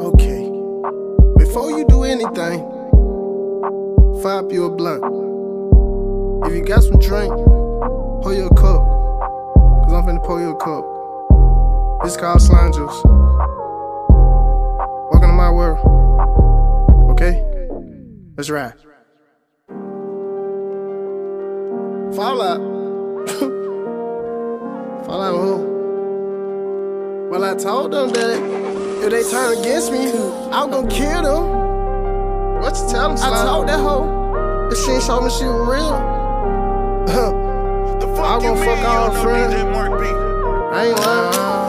Okay. Before you do anything, fire up you a blunt. If you got some drink, pour you a cup. Cause I'm finna pour you a cup. This called slime juice. Welcome to my world. Okay? Let's ride. Fallout. Fallout who? Well, I told them that if they turn against me, I'm gonna kill them. What you tell them, I told that hoe. If she ain't show me she was real. I'm gonna fuck all friends. I ain't lying.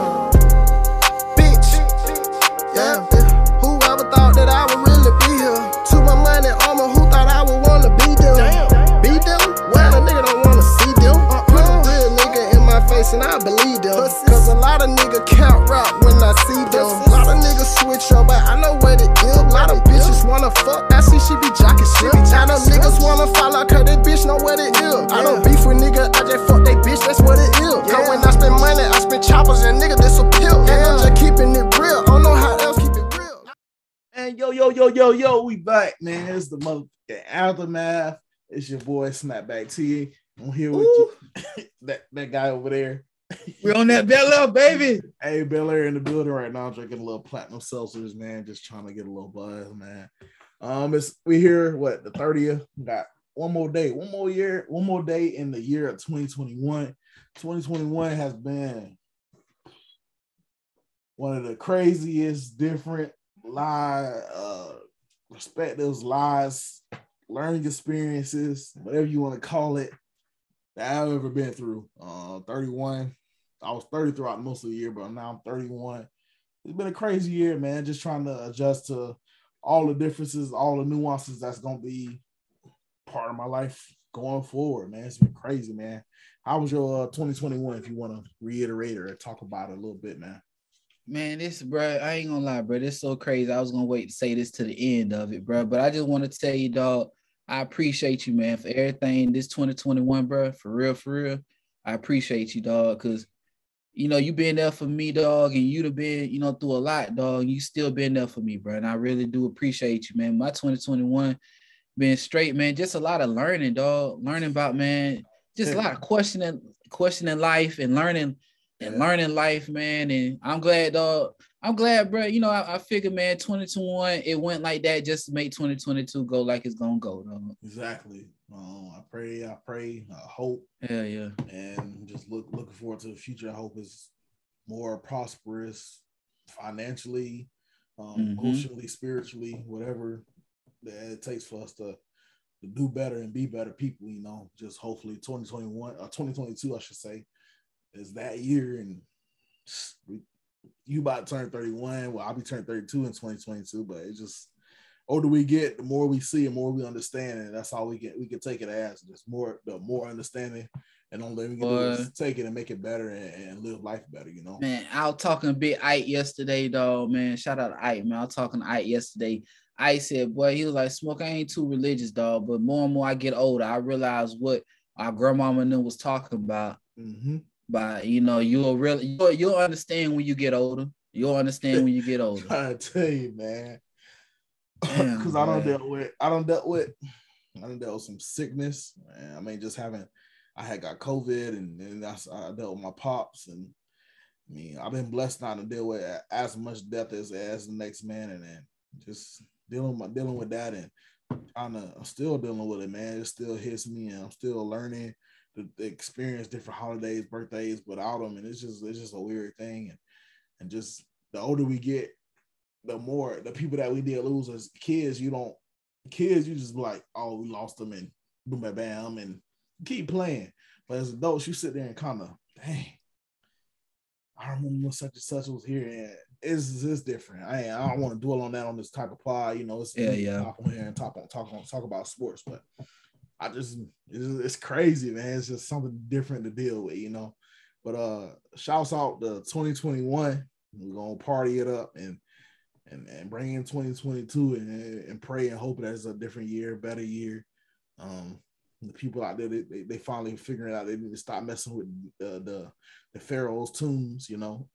Face and I believe them. Cause a lot of niggas count rap when I see them. A lot of niggas switch up, but I know what it is. A lot of bitches wanna fuck, I see she be jocking shit. Now them niggas wanna fall out, cause that bitch know what it is. I don't beef with nigga, I just fuck they bitch, that's what it is. Cause when I spend money, I spend choppers and nigga disappear. And I'm just keeping it real, I don't know how else keep it real. And yo, yo, yo, yo, yo, we back, man. It's the motherfucking aftermath. It's your boy Snapback T. I'm here with you. that that guy over there. We on that Bel Air, baby. Hey, Bel Air in the building right now, I'm drinking a little platinum seltzers, man. Just trying to get a little buzz, man. Um, it's we here, what the 30th? Got one more day, one more year, one more day in the year of 2021. 2021 has been one of the craziest, different lie, uh, perspectives, lies, learning experiences, whatever you want to call it, that I've ever been through. Uh, 31. I was 30 throughout most of the year, but now I'm 31. It's been a crazy year, man. Just trying to adjust to all the differences, all the nuances that's gonna be part of my life going forward, man. It's been crazy, man. How was your uh, 2021? If you want to reiterate or talk about it a little bit, man. Man, this bro, I ain't gonna lie, bro. This is so crazy. I was gonna wait to say this to the end of it, bro. But I just want to tell you, dog. I appreciate you, man, for everything this 2021, bro. For real, for real. I appreciate you, dog, because you know you been there for me, dog, and you'd have been, you know, through a lot, dog. You still been there for me, bro. And I really do appreciate you, man. My 2021 been straight, man. Just a lot of learning, dog. Learning about man, just a lot of questioning, questioning life and learning and learning life, man. And I'm glad, dog. I'm glad, bro. You know, I, I figured, man, 2021, it went like that just to make 2022 go like it's gonna go, dog. Exactly. Um, I pray, I pray, I hope, Yeah, yeah. and just look looking forward to the future. I hope is more prosperous financially, um, Mhm. emotionally, spiritually, whatever that it takes for us to, to do better and be better people. You know, just hopefully 2021 or 2022, I should say, is that year, and we, you about to turn 31. Well, I'll be turning 32 in 2022, but it just older we get, the more we see and more we understand, and that's all we get. We can take it as just more, the more understanding, and only we can do is take it and make it better and, and live life better. You know, Man, I was talking a bit Ike yesterday, dog. Man, shout out to Ike, man. I was talking to Ike yesterday. Ike said, boy, he was like, Smoke, I ain't too religious, dog. But more and more I get older, I realize what our grandmama and them was talking about. hmm By you know, you'll really you'll, you'll understand when you get older. You'll understand when you get older. I tell you, man, because I don't deal with, I don't dealt with, I don't dealt with some sickness. Man. I mean, just having, I had got COVID, and then that's I dealt with my pops, and I mean, I've been blessed not to deal with as much death as as the next man, and then just dealing with dealing with that, and trying to, I'm still dealing with it, man. It still hits me, and I'm still learning to, to experience different holidays, birthdays without them, and it's just it's just a weird thing, and and just the older we get, the more the people that we did lose as kids, you don't kids, you just be like, oh, we lost them and boom, bam, bam, and keep playing. But as adults, you sit there and kind of, dang, I remember when such and such was here, and it's it's different. I I don't want to dwell on that on this type of pod, you know. It's Yeah, yeah. Hop on here and talk on talk on talk about sports, but I just it's, crazy, man. It's just something different to deal with, you know. But uh, shouts out to 2021. We're gonna party it up and and, and bring in 2022 and, and pray and hope that it's a different year, better year. Um, the people out there, they, they, they finally figuring out they need to stop messing with the the, the pharaoh's tombs, you know.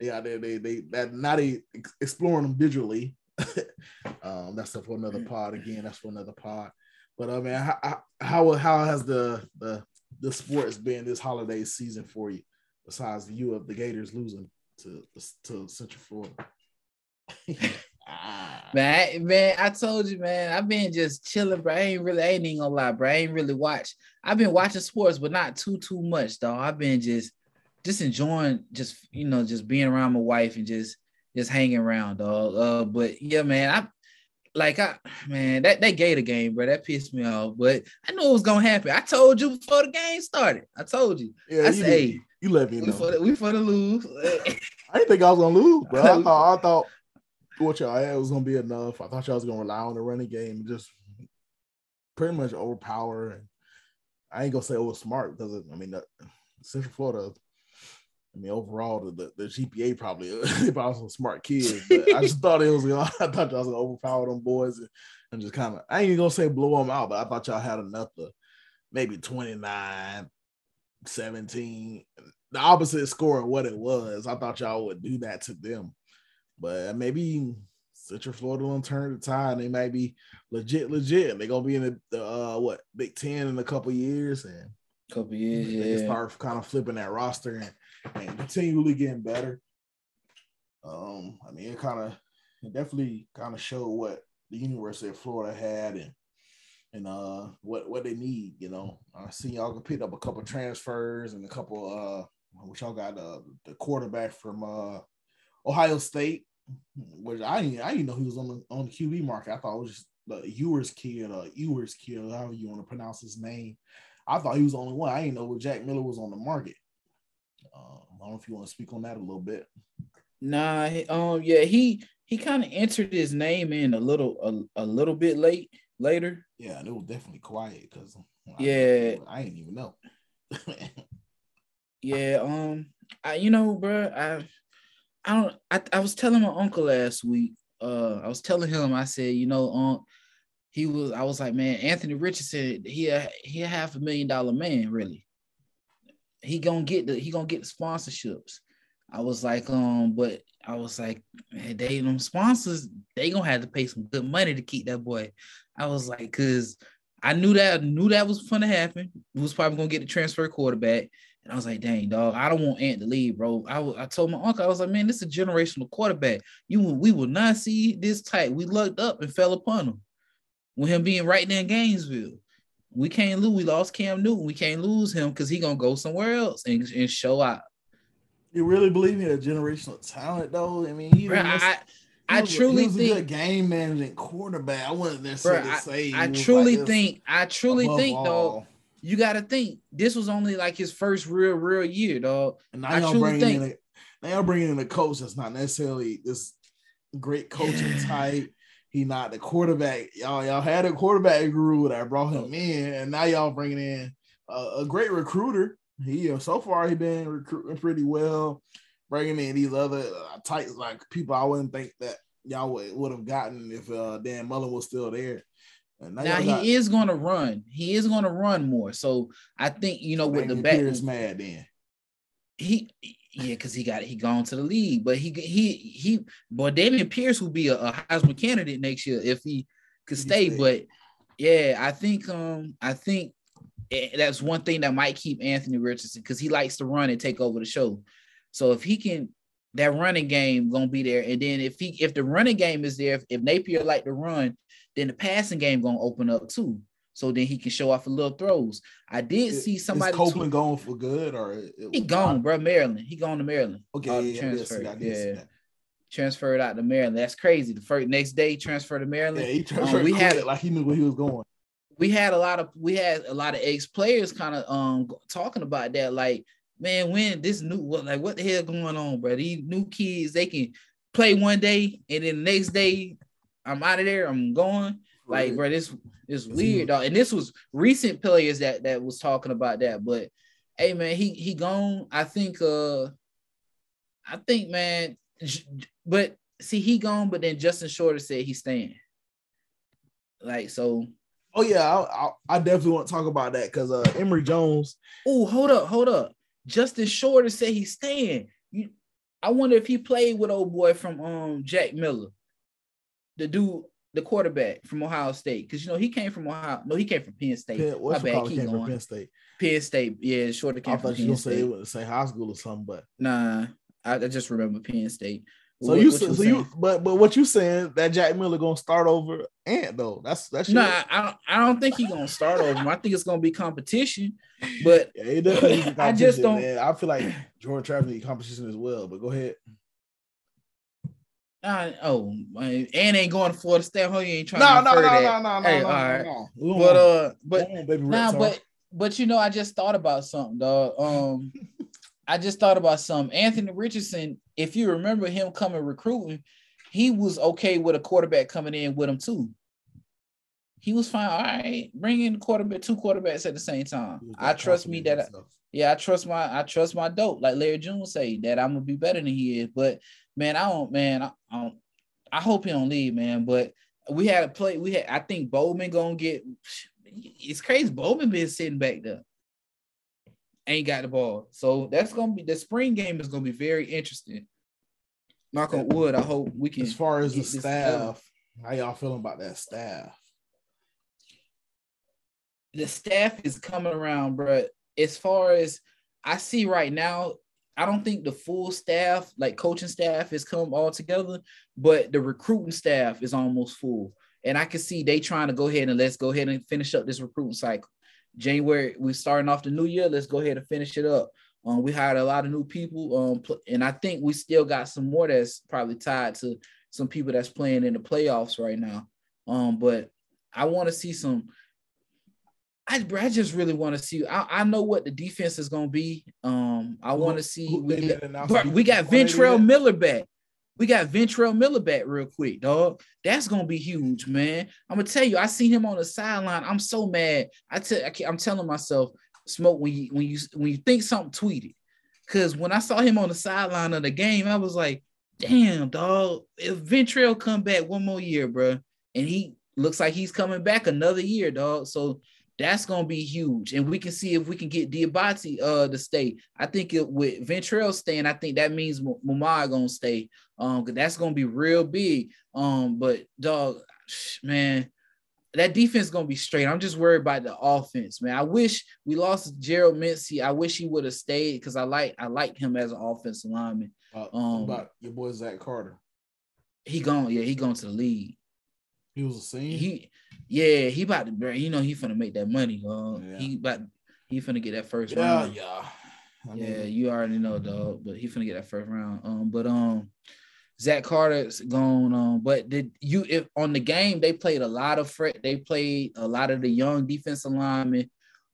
yeah, they they they that now they exploring them digitally. um, that's for another pod again. That's for another pod. But I mean, how how how has the the the sports been this holiday season for you? Besides you of the Gators losing to to Central Florida. man, man, I told you, man, I've been just chilling, bro. I ain't really, I ain't even gonna lie, bro. I ain't really watch. I've been watching sports, but not too too much, though. I've been just just enjoying, just you know, just being around my wife and just just hanging around, dog. Uh, but yeah, man, I like I man, that that Gator game, bro, that pissed me off. But I knew it was gonna happen. I told you before the game started. I told you. Yeah, I said, you let me know. We for the, we for the lose. I didn't think I was gonna lose, bro. I thought I thought what y'all had was gonna be enough. I thought y'all was gonna rely on the running game, and just pretty much overpower. And I ain't gonna say it was smart because I mean, Central Florida. I mean, overall, the, the, the GPA probably they probably some smart kids, but I just thought it was. Gonna, I thought y'all was gonna overpower them boys and, and just kind of. I ain't even gonna say blow them out, but I thought y'all had enough to maybe 29, 17. The opposite score of what it was. I thought y'all would do that to them. But maybe Central Florida will turn the tide. They might be legit, legit. They're gonna be in the, the uh, what Big Ten in a couple years and couple years. They yeah. start kind of flipping that roster and, and continually getting better. Um, I mean, it kind of it definitely kind of showed what the University of Florida had and and uh what what they need. You know, I see y'all can pick up a couple transfers and a couple uh which y'all got uh, the quarterback from uh Ohio State which I didn't, I didn't know he was on the on the QB market. I thought it was just the Ewers kid or Ewers kid, however you want to pronounce his name. I thought he was the only one. I didn't know Jack Miller was on the market. Uh, I don't know if you want to speak on that a little bit. Nah, um, yeah, he he kind of entered his name in a little a, a little bit late later. Yeah, and it was definitely quiet because yeah, I, I didn't even know. yeah, um, I you know, bro, I I don't. I, I was telling my uncle last week. Uh, I was telling him. I said, you know, um, he was. I was like, man, Anthony Richardson. He a, he a half a million dollar man, really. He gonna get the. He gonna get the sponsorships. I was like, um, but I was like, man, they them sponsors. They gonna have to pay some good money to keep that boy. I was like, cause I knew that knew that was gonna happen. He was probably gonna get the transfer quarterback. And I was like, dang, dog, I don't want Ant to leave, bro. I, I told my uncle, I was like, man, this is a generational quarterback. You we will not see this tight. We lucked up and fell upon him with him being right there in Gainesville. We can't lose. We lost Cam Newton. We can't lose him because he gonna go somewhere else and, and show out. You really believe in a generational talent, though? I mean, he bro, I, I truly a, think a game managing quarterback. I wouldn't necessarily bro, say. I, I truly like think. I truly think all. though you got to think this was only like his first real, real year, dog. And now I y'all bringing think, in a, now y'all bringing in a coach that's not necessarily this great coaching type. He not the quarterback. Y'all, y'all had a quarterback guru that brought him in, and now y'all bringing in a, a great recruiter. He uh, so far he been recruiting pretty well, bringing in these other uh, types like people I wouldn't think that y'all would, would have gotten if uh, Dan Mullen was still there. Now, now he got, is going to run. He is going to run more. So I think you know with the back is mad then. He yeah, because he got he gone to the league, but he he he. Boy, Dameon Pierce will be a, a Heisman candidate next year if he could stay. But yeah, I think um I think that's one thing that might keep Anthony Richardson because he likes to run and take over the show. So if he can, that running game gonna be there. And then if he if the running game is there, if, if Napier like to run, then the passing game gonna open up too. So then he can show off a little throws. I did see somebody. Is Copeland going for good or it, he gone, bro? Maryland. He gone to Maryland. Okay, yeah, transfer. yeah. Transferred out to Maryland. That's crazy. The first next day transferred to Maryland. Yeah, he um, transferred. Um, we had it like he knew where he was going. We had a lot of we had a lot of ex players kind of um talking about that. Like, man, when this new what like what the hell going on, bro? These new kids they can play one day and then the next day I'm out of there. I'm going. Like, bro, this is weird, dog. And this was recent players that that was talking about that. But hey, man, he he gone. I think. Uh, I think, man. But see, he gone. But then Justin Shorter said he's staying. Like so. Oh yeah, I, I, I definitely want to talk about that because uh Emory Jones. Oh, hold up, hold up. Justin Shorter said he's staying. You I wonder if he played with old boy from um Jack Miller, the dude, the quarterback from Ohio State, because you know he came from Ohio. No, he came from Penn State. Penn, what's My bad, keep Came from. Penn State. Penn State, yeah, short I came from thought you were gonna say State. it was the same high school or something, but Nah, I, I just remember Penn State. so What- you what so was you but but what you saying that Jack Miller gonna start over Ant though? That's that's No, I, I don't. I don't think he's gonna start over. him. I think it's gonna be competition. But Yeah, it definitely I just don't- Man. I feel like Jordan Travis needs competition as well. But go ahead. Uh, oh, and ain't going to Florida State. Ho, you ain't trying No, to no, no, that. no, no, no, Hey, no, all right. no, no. But uh, but Come on, baby Nah, Reptar. but but you know, I just thought about something, dog. Um, I just thought about something. Anthony Richardson, if you remember him coming recruiting, he was okay with a quarterback coming in with him too. He was fine. All right, bring in quarterback, two quarterbacks at the same time. I trust me that. I, yeah, I trust my I trust my dope, like Larry June say that I'm gonna be better than he is. But man, I don't, man, I, I don't. I hope he don't leave, man. But we had a play. We had. I think Bowman gonna get. It's crazy. Bowman been sitting back there, ain't got the ball. So that's gonna be the spring game is gonna be very interesting. Knock on wood. I hope we can. As far as the staff, how y'all feeling about that staff? the staff is coming around, bro. As far as I see right now, I don't think the full staff, like coaching staff, has come all together, but the recruiting staff is almost full. And I can see they trying to go ahead and let's go ahead and finish up this recruiting cycle. January, we're starting off the new year. Let's go ahead and finish it up. Um, we hired a lot of new people, um, and I think we still got some more that's probably tied to some people that's playing in the playoffs right now. Um, but I want to see some. I, I just really want to see. I, I know what the defense is going to be. Um, I want to see. We, they bro, we got Ventrell? Miller back. We got Ventrell Miller back real quick, dog. That's gonna be huge, man. I'm gonna tell you. I seen him on the sideline. I'm so mad. I tell. I I'm telling myself, smoke when you when you when you think something, tweet it. Cause when I saw him on the sideline of the game, I was like, damn, dog. If Ventrell come back one more year, bro, and he looks like he's coming back another year, dog. So that's gonna be huge, and we can see if we can get Diabate uh to stay. I think it, with Ventrell staying, I think that means M- gonna stay. Um, that's gonna be real big. Um, but dog, man, that defense is gonna be straight. I'm just worried about the offense, man. I wish we lost Gerald Mincy. I wish he would have stayed because I like I like him as an offensive lineman. Uh, Um, about your boy Zach Carter. He gone, yeah, he going to the league. He was a senior. He, yeah, he about to, bro, you know, he finna make that money. Uh, Yeah. he about he finna get that first yeah, round. yeah. I yeah, you already know, dog. But he finna get that first round. Um, but um, Zach Carter's gone. Um, but did you if on the game they played a lot of fret? They played a lot of the young defensive linemen.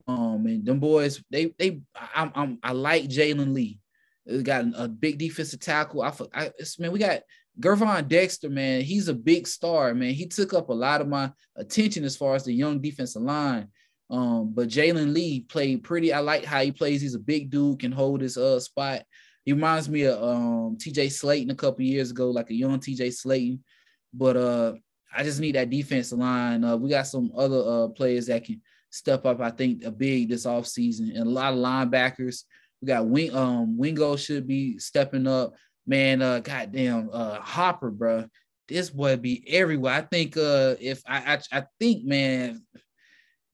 Um, and them boys, they they I'm, I'm I like Jalen Lee. We got a big defensive tackle. I, I it's, man, we got Gervon Dexter, man. He's a big star, man. He took up a lot of my attention as far as the young defensive line. Um, but Jalen Lee played pretty. I like how he plays. He's a big dude, can hold his uh spot. He reminds me of um TJ Slaton a couple years ago, like a young TJ Slaton. But uh I just need that defensive line. Uh, we got some other uh players that can step up, I think, a big this offseason. And a lot of linebackers. We got Wing um Wingo should be stepping up. Man, uh goddamn uh Hopper, bro. This boy be everywhere. I think uh if I I, I think man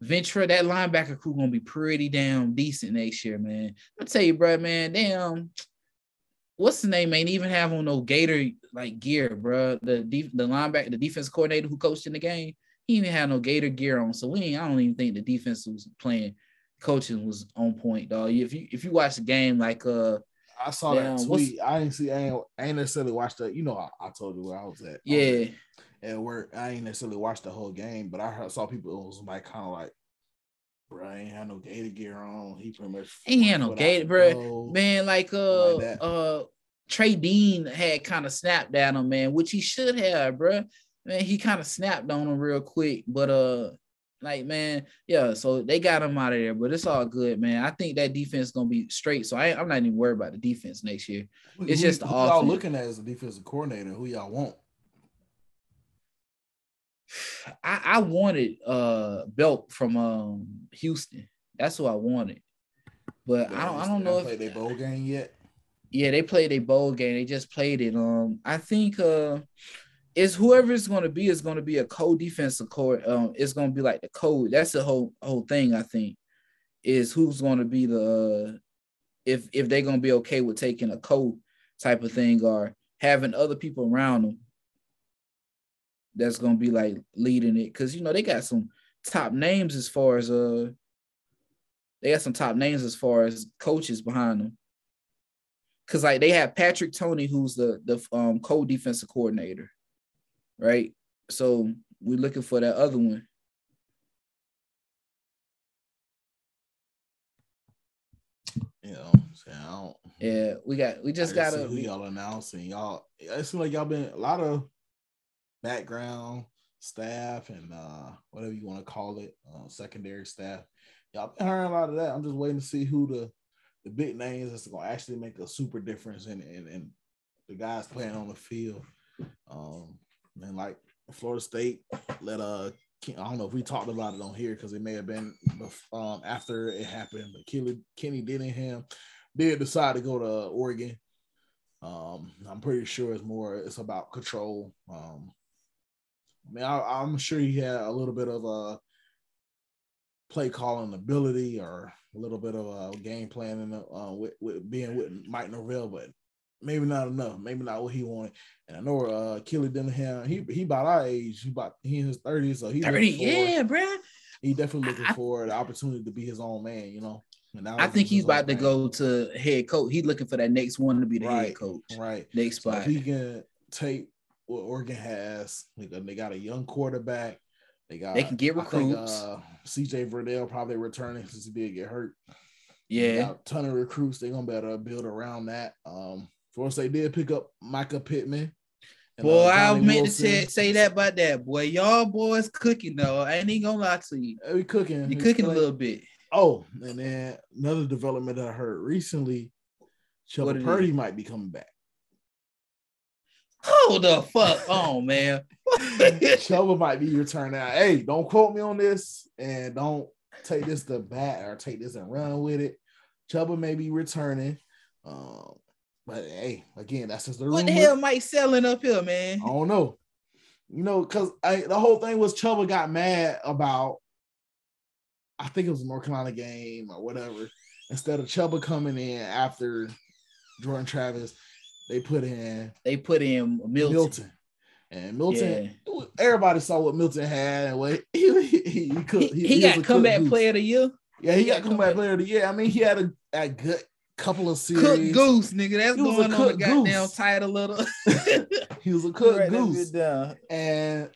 Ventura, that linebacker crew gonna be pretty damn decent next year, man. I'll tell you, bro, man, damn. What's the name? Ain't even have on no Gator like gear, bro. The def- the linebacker, the defense coordinator who coached in the game, he didn't have no Gator gear on. So we ain't, I don't even think the defense was playing, coaching was on point, dog. If you if you watch the game, like uh I saw Damn, that tweet. I didn't see. I ain't, I ain't necessarily watched that. You know, I, I told you where I was at. Was yeah, at work. I ain't necessarily watched the whole game, but I heard, saw people. It was like kind of like, bro, I ain't had no Gator gear on. He pretty much He ain't no foot Gator, bro. man, like uh Like uh Trey Dean had kind of snapped at him, man, which he should have, bro. Man, he kind of snapped on him real quick, but uh, like man, yeah. So they got him out of there, but it's all good, man. I think that defense is gonna be straight. So I, I'm not even worried about the defense next year. It's who- just the who y'all looking at as a defensive coordinator. Who y'all want? I, I wanted uh Belk from um Houston. That's who I wanted, but I don't I don't know if they bowl game yet. Yeah, they played a bowl game. They just played it. Um, I think uh is whoever it's going to be is going to be a co-defensive court. Um, it's going to be like the code. That's the whole whole thing. I think is who's going to be the uh, if if they're going to be okay with taking a co type of thing or having other people around them that's going to be like leading it because you know they got some top names as far as uh they got some top names as far as coaches behind them. Cause like they have Patrick Toney, who's the the um co-defensive coordinator right? So we're looking for that other one. You know, so yeah, we got we just gotta who y'all announcing. Y'all it seems like y'all been a lot of background staff and uh whatever you want to call it, uh, secondary staff. Y'all been hearing a lot of that. I'm just waiting to see who the the big names that's gonna actually make a super difference in in, in the guys playing on the field. Um, and like Florida State let uh I don't know if we talked about it on here because it may have been um, after it happened, but Kenny, Kenny Dillingham did decide to go to Oregon. Um, I'm pretty sure it's more it's about control. Um, I mean, I, am sure he had a little bit of a play calling ability or a little bit of a game planning uh, with, with being with Mike Norvell, but maybe not enough, maybe not what he wanted. And I know uh Kelly Dillingham, he he about our age, he about he in his 30s, so he's 30, yeah, bro. He definitely looking I, for the opportunity to be his own man, you know. I think he's about to man. go to head coach. He's looking for that next one to be the right, head coach. Right. Next spot. So if he can take what Oregon has, like they got a young quarterback. They got they can get recruits. Think, uh, CJ Verdell probably returning since he did get hurt. Yeah, a ton of recruits. They're gonna better build around that. Um, course, they did pick up Mycah Pittman. Boy, uh, I meant to say say, that about that. Boy, y'all boys cooking though. I ain't even gonna lie to you. We cooking. You cooking a little bit. Oh, and then another development that I heard recently, Chubba Purdy might be coming back. Hold the fuck on, man. Chubba might be returning. Hey, don't quote me on this, and don't take this to bat or take this and run with it. Chubba may be returning. Um, but hey, again, that's just the what the hell Mike selling up here, man? I don't know. You know, because the whole thing was Chubba got mad about. I think it was a North Carolina game or whatever. Instead of Chubba coming in after Jordan Travis, they put in they put in Milton. Milton. And Milton, yeah. everybody saw what Milton had and what he he, he, could, he, he, he got comeback player of the year. Yeah, he, got, got comeback player of the year. I mean, he had a, a good couple of series. Cook goose, nigga. That's going on the goddamn goose. title little. he was a cook goose. And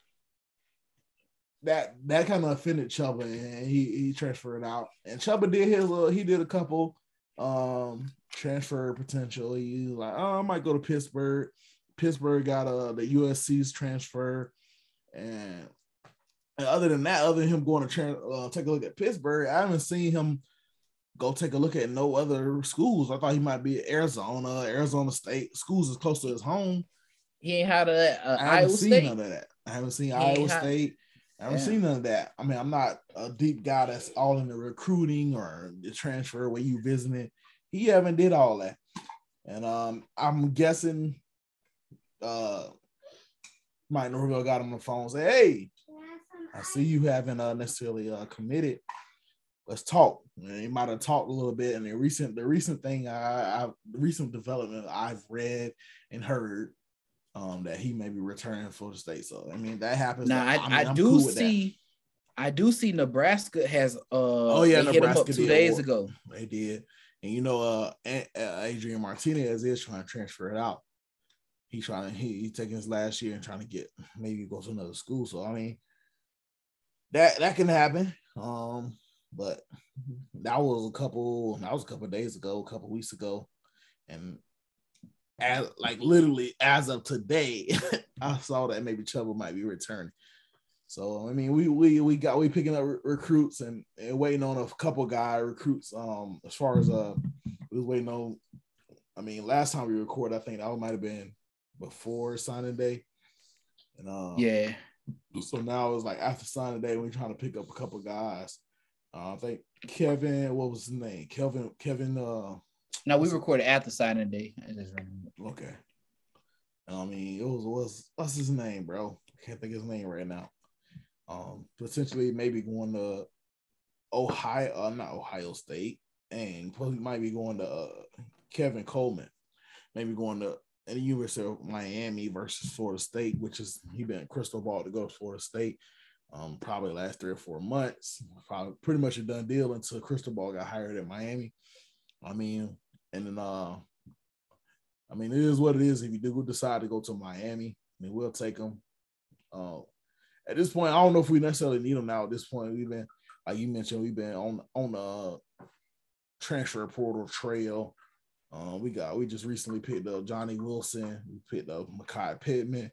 that that kind of offended Chubba and he he transferred out. And Chubba did his little, he did a couple um transfer potential. He was like, oh, I might go to Pittsburgh. Pittsburgh got uh the USC's transfer. And, and other than that, other than him going to tra- uh, take a look at Pittsburgh, I haven't seen him go take a look at no other schools. I thought he might be Arizona, Arizona State. Schools is close to his home. He ain't had a, uh, I haven't Iowa seen State. none of that. I haven't seen Iowa State. I haven't yeah. seen none of that. I mean, I'm not a deep guy that's all in the recruiting or the transfer where you visiting. He haven't did all that. And um, I'm guessing uh Mike Norvell got him on the phone say, Hey, I see you haven't uh, necessarily uh, committed let's talk. He might have talked a little bit. And the recent, the recent thing I, I recent development I've read and heard um, that he may be returning for the state. So I mean that happens. Now I, I, mean, I do cool see. I do see Nebraska has uh oh yeah Nebraska two days ago. They did, and you know uh, Adrian Martinez is trying to transfer it out. He's trying to he, he's taking his last year and trying to get maybe go to another school. So I mean that that can happen. Um but that was a couple. That was a couple days ago, a couple weeks ago, and as like literally as of today, I saw that maybe Trouble might be returning. So I mean, we we we got we picking up re- recruits and, and waiting on a couple guy recruits. Um, as far as uh, we was waiting on. I mean, last time we recorded, I think that might have been before signing day. And um, yeah. So now it's like after signing day, we're trying to pick up a couple guys. Uh, I think Kevin, what was his name? Kevin, Kevin, uh, No, we recorded after signing day. I just remember. Okay. I mean, it was was what's his name, bro? I can't think of his name right now. Um, potentially maybe going to Ohio, uh, not Ohio State, and probably might be going to uh, Kevin Coleman, maybe going to the University of Miami versus Florida State, which is he been crystal ball to go to Florida State. Um, probably last three or four months, probably pretty much a done deal until Cristobal got hired at Miami. I mean, and then uh, I mean, it is what it is. If you do decide to go to Miami, I mean, we'll take them. Uh, at this point, I don't know if we necessarily need them now. At this point, we've been, like you mentioned, we've been on on the uh, transfer portal trail. Uh, we got we just recently picked up Johnny Wilson. We picked up Mycah Pittman,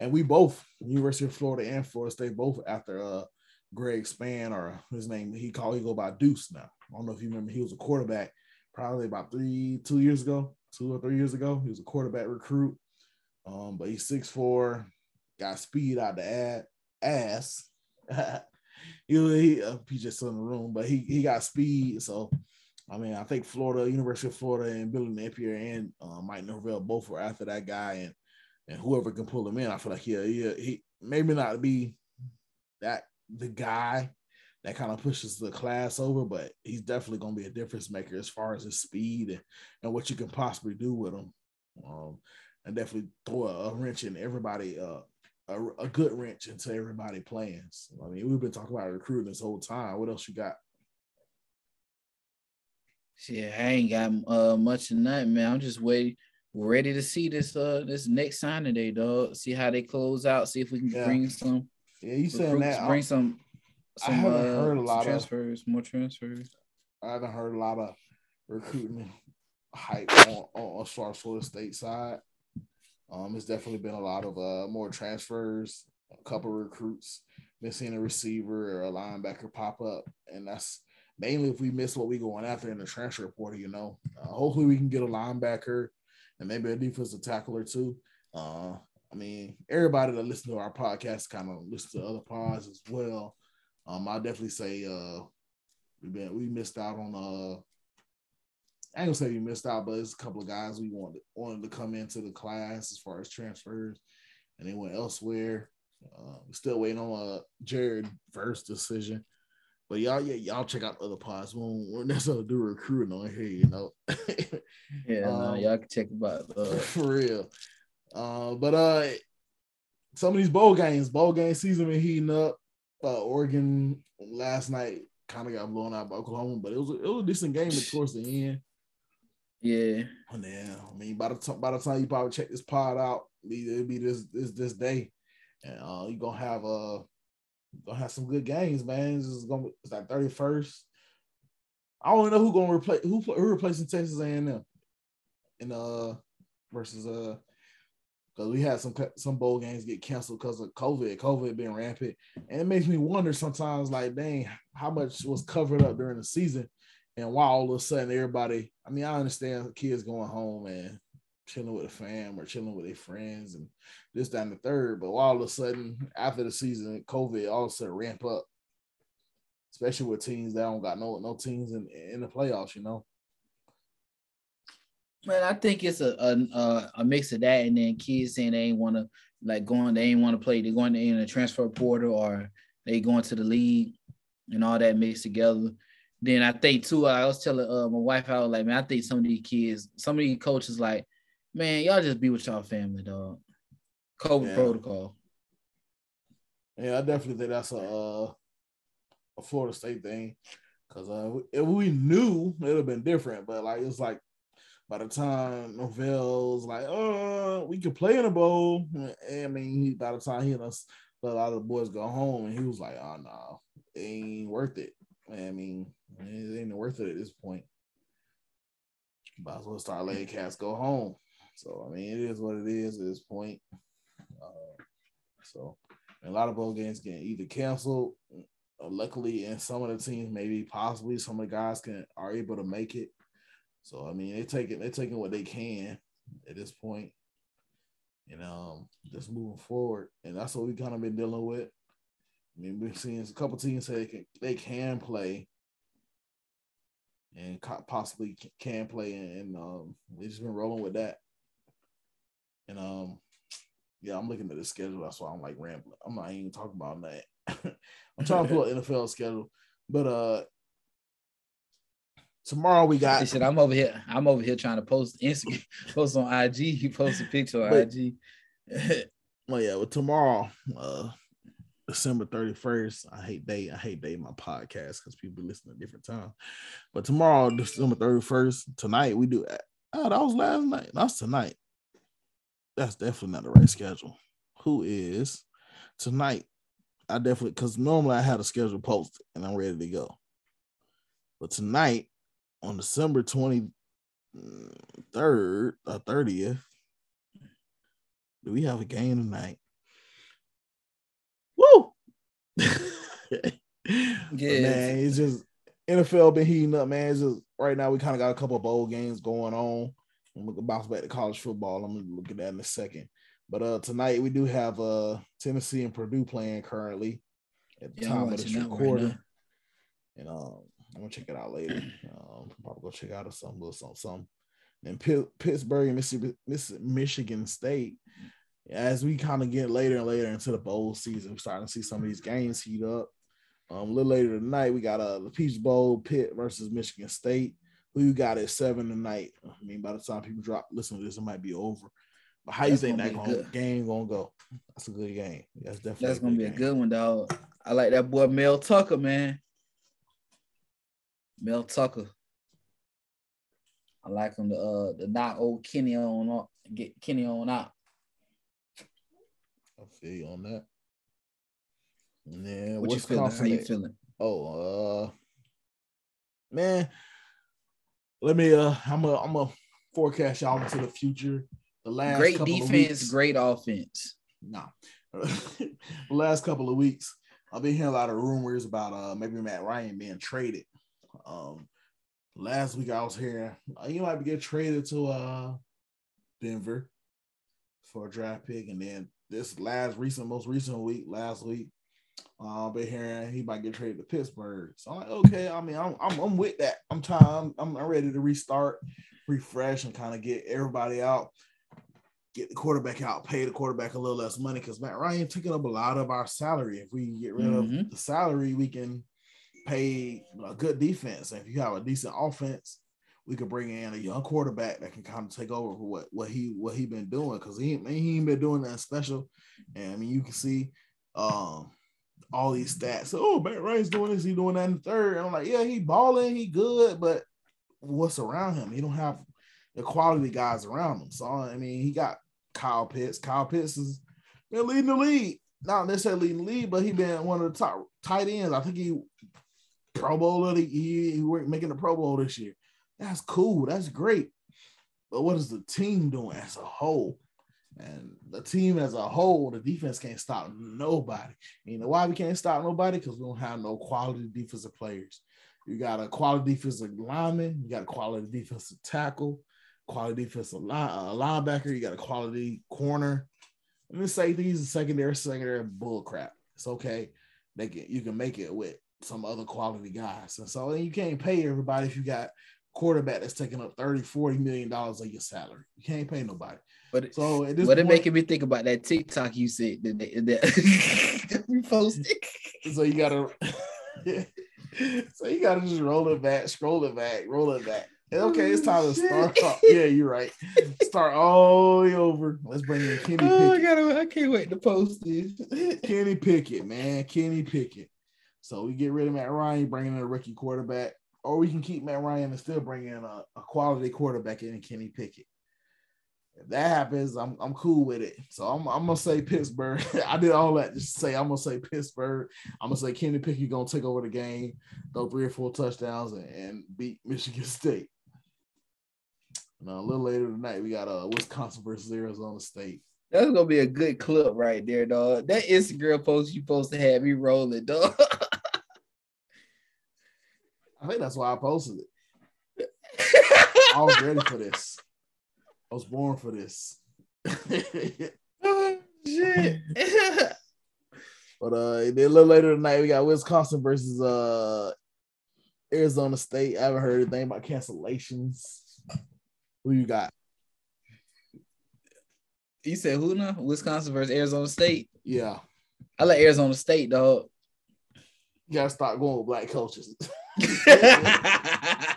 and we both University of Florida and Florida State both after uh Greg Spann or his name he called he go by Deuce now. I don't know if you remember he was a quarterback probably about three two years ago, two or three years ago. He was a quarterback recruit, um, but he's six four, got speed out the ad, ass. he, he uh, he's just in the room, but he he got speed. So I mean, I think Florida, University of Florida, and Billy Napier and uh, Mike Norvell both were after that guy, and and whoever can pull him in, I feel like yeah, yeah, he maybe not be that the guy that kind of pushes the class over, but he's definitely going to be a difference maker as far as his speed and, and what you can possibly do with him. Um, and definitely throw a, a wrench in everybody, uh, a, a, good wrench into everybody plans. I mean, we've been talking about recruiting this whole time. What else you got? Yeah, I ain't got uh, much nothing, man. I'm just waiting, ready to see this uh this next signing day, dog. See how they close out. See if we can yeah. bring some. Yeah, you saying that? Bring some some, I haven't uh, heard a lot transfers, of more transfers. I haven't heard a lot of recruiting hype on, on, far Florida State side. Um, it's definitely been a lot of uh more transfers, a couple recruits, seeing a receiver or a linebacker pop up, and that's mainly if we miss what we going after in the transfer portal. You know, uh, hopefully we can get a linebacker and maybe a defensive tackle or two. Uh, I mean, everybody that listens to our podcast kind of listens to other pods as well. Um, I definitely say uh we been we missed out on uh I ain't gonna say we missed out, but it's a couple of guys we wanted wanted to come into the class as far as transfers, and they went elsewhere. Uh, still waiting on a Jared Verse decision, but y'all yeah y'all check out the other pods. We won't, we're necessarily do recruiting on here, you know. yeah, um, no, y'all can check about uh... for real. Uh, but uh, some of these bowl games, bowl game season been heating up uh, Oregon last night kind of got blown out by Oklahoma, but it was it was a decent game towards the end. Yeah. And then I mean, by the time by the time you probably check this pod out, it'll be this this this day, and uh, you're gonna have uh gonna have some good games, man. This is gonna be it's like thirty first. I don't know who gonna replace who who replacing Texas A and M, in uh versus uh because we had some some bowl games get canceled because of COVID. COVID being rampant, and it makes me wonder sometimes, like, dang, how much was covered up during the season, and why all of a sudden everybody. I mean, I understand kids going home and chilling with a fam or chilling with their friends and this, down the third, but all of a sudden after the season, COVID all of a sudden ramp up, especially with teams that don't got no no teams in in the playoffs, you know. Man, I think it's a a, a mix of that, and then kids saying they ain't want to like going, they ain't want to play. They're going in a transfer portal, or they going to the league, and all that mixed together. Then I think too, I was telling uh, my wife, I was like, man, I think some of these kids, some of these coaches, like, man, y'all just be with y'all family, dog. COVID yeah. protocol. Yeah, I definitely think that's a uh, a Florida State thing. Cause uh, if we knew, it'd have been different. But like, it's like by the time Norvell's like, oh, we could play in a bowl. I mean, he, by the time he and us let a lot of the boys go home, and he was like, oh no, it ain't worth it. I mean, it ain't worth it at this point. Might as well start letting cats go home. So I mean, it is what it is at this point. Uh, so a lot of bowl games can either cancel. Uh, luckily, and some of the teams, maybe possibly some of the guys can are able to make it. So I mean, they taking they're taking what they can at this point, you know, just moving forward, and that's what we kind of been dealing with. I mean, we've seen a couple teams say they can they can play, and possibly can play. And um, we've just been rolling with that. And um, yeah, I'm looking at the schedule. That's why I'm like rambling. I'm not even talking about that. I'm trying to pull an NFL schedule, but uh, tomorrow we got. Shit, I'm over here. I'm over here trying to post Instagram, post on IG. He post a picture on but, IG. well, yeah, well, tomorrow, uh, December 31st. I hate day. I hate day my podcast because people listen at different time. But tomorrow, December 31st, tonight we do. Oh, that was last night. That's tonight. That's definitely not the right schedule. Who is tonight? I definitely because normally I had a schedule posted and I'm ready to go. But tonight, on December 23rd or 30th, do we have a game tonight? Woo! yeah, man, it's just NFL been heating up, man. It's just right now we kind of got a couple of bowl games going on. I'm gonna bounce back to college football. I'm gonna look at that in a second. But uh tonight we do have uh Tennessee and Purdue playing currently at the yeah, time of this recording. Right and um I'm gonna check it out later. Um, probably go check out a some little something, something. And P- Pittsburgh and Mississippi, Michigan State. As we kind of get later and later into the bowl season, we're starting to see some of these games heat up. Um, a little later tonight, we got uh, the Peach Bowl, Pitt versus Michigan State. Who you got at seven tonight? I mean, by the time people drop listen to this, it might be over. But how That's you think that gonna, game gonna go? That's a good game. That's definitely. That's gonna be game. a good one, dog. I like that boy Mel Tucker, man. Mel Tucker. I like him to uh the knock old Kenny on up, get Kenny on out. I feel you on that. Yeah, what you feeling? How you feeling? Oh, uh, man, let me. Uh, I'm a. I'm a forecast y'all into the future. The last great defense, great offense. No, nah. the last couple of weeks, I've been hearing a lot of rumors about uh maybe Matt Ryan being traded. Um, last week I was hearing uh, you might be get traded to uh Denver for a draft pick, and then this last recent, most recent week, last week, uh, been hearing he might get traded to Pittsburgh. So I'm like, okay, I mean, I'm I'm, I'm with that. I'm trying. I'm, I'm ready to restart, refresh, and kind of get everybody out, get the quarterback out, pay the quarterback a little less money because Matt Ryan taking up a lot of our salary. If we get rid mm-hmm. of the salary, we can pay a good defense. And if you have a decent offense, we could bring in a young quarterback that can kind of take over for what what he what he been doing because he he ain't been doing that special. And I mean, you can see um all these stats. Oh, Matt Ryan's doing this, he doing that in the third. And I'm like, yeah, he balling, he good, but what's around him? He don't have the quality guys around him. So I mean, he got Kyle Pitts. Kyle Pitts is leading the league. Not necessarily leading the league, but he been one of the top tight ends. I think he Pro Bowl Bowler. He, he, he making the Pro Bowl this year. That's cool. That's great. But what is the team doing as a whole? And the team as a whole, the defense can't stop nobody. You know why we can't stop nobody? Because we don't have no quality defensive players. You got a quality defensive lineman, you got a quality defensive tackle, quality defensive line, uh, linebacker, you got a quality corner. Let me say these secondary, secondary bull crap. It's okay. They can you can make it with some other quality guys. And so you can't pay everybody if you got quarterback that's taking up 30, 40 million dollars of your salary. You can't pay nobody. But so at this what point, it making me think about that TikTok you said that, that we posted. So you gotta so you gotta just roll it back, scroll it back, roll it back. Okay, it's time to oh, start. Yeah, you're right. Start all the over. Let's bring in Kenny Pickett. Oh, I, gotta, I can't wait to post this. Kenny Pickett, man. Kenny Pickett. So we get rid of Matt Ryan, bringing in a rookie quarterback, or we can keep Matt Ryan and still bring in a, a quality quarterback in Kenny Pickett. If that happens, I'm I'm cool with it. So I'm, I'm gonna say Pittsburgh. I did all that just to say I'm gonna say Pittsburgh. I'm gonna say Kenny Pickett gonna take over the game, throw three or four touchdowns, and, and beat Michigan State. Now a little later tonight, we got uh Wisconsin versus Arizona State. That's gonna be a good clip right there, dog. That Instagram post you supposed to have me rolling, dog. I think that's why I posted it. I was ready for this. I was born for this. oh, shit. but uh, a little later tonight, we got Wisconsin versus uh Arizona State. I haven't heard anything about cancellations. Who you got? You said who now? Wisconsin versus Arizona State. Yeah, I like Arizona State, dog. you gotta start going with black coaches.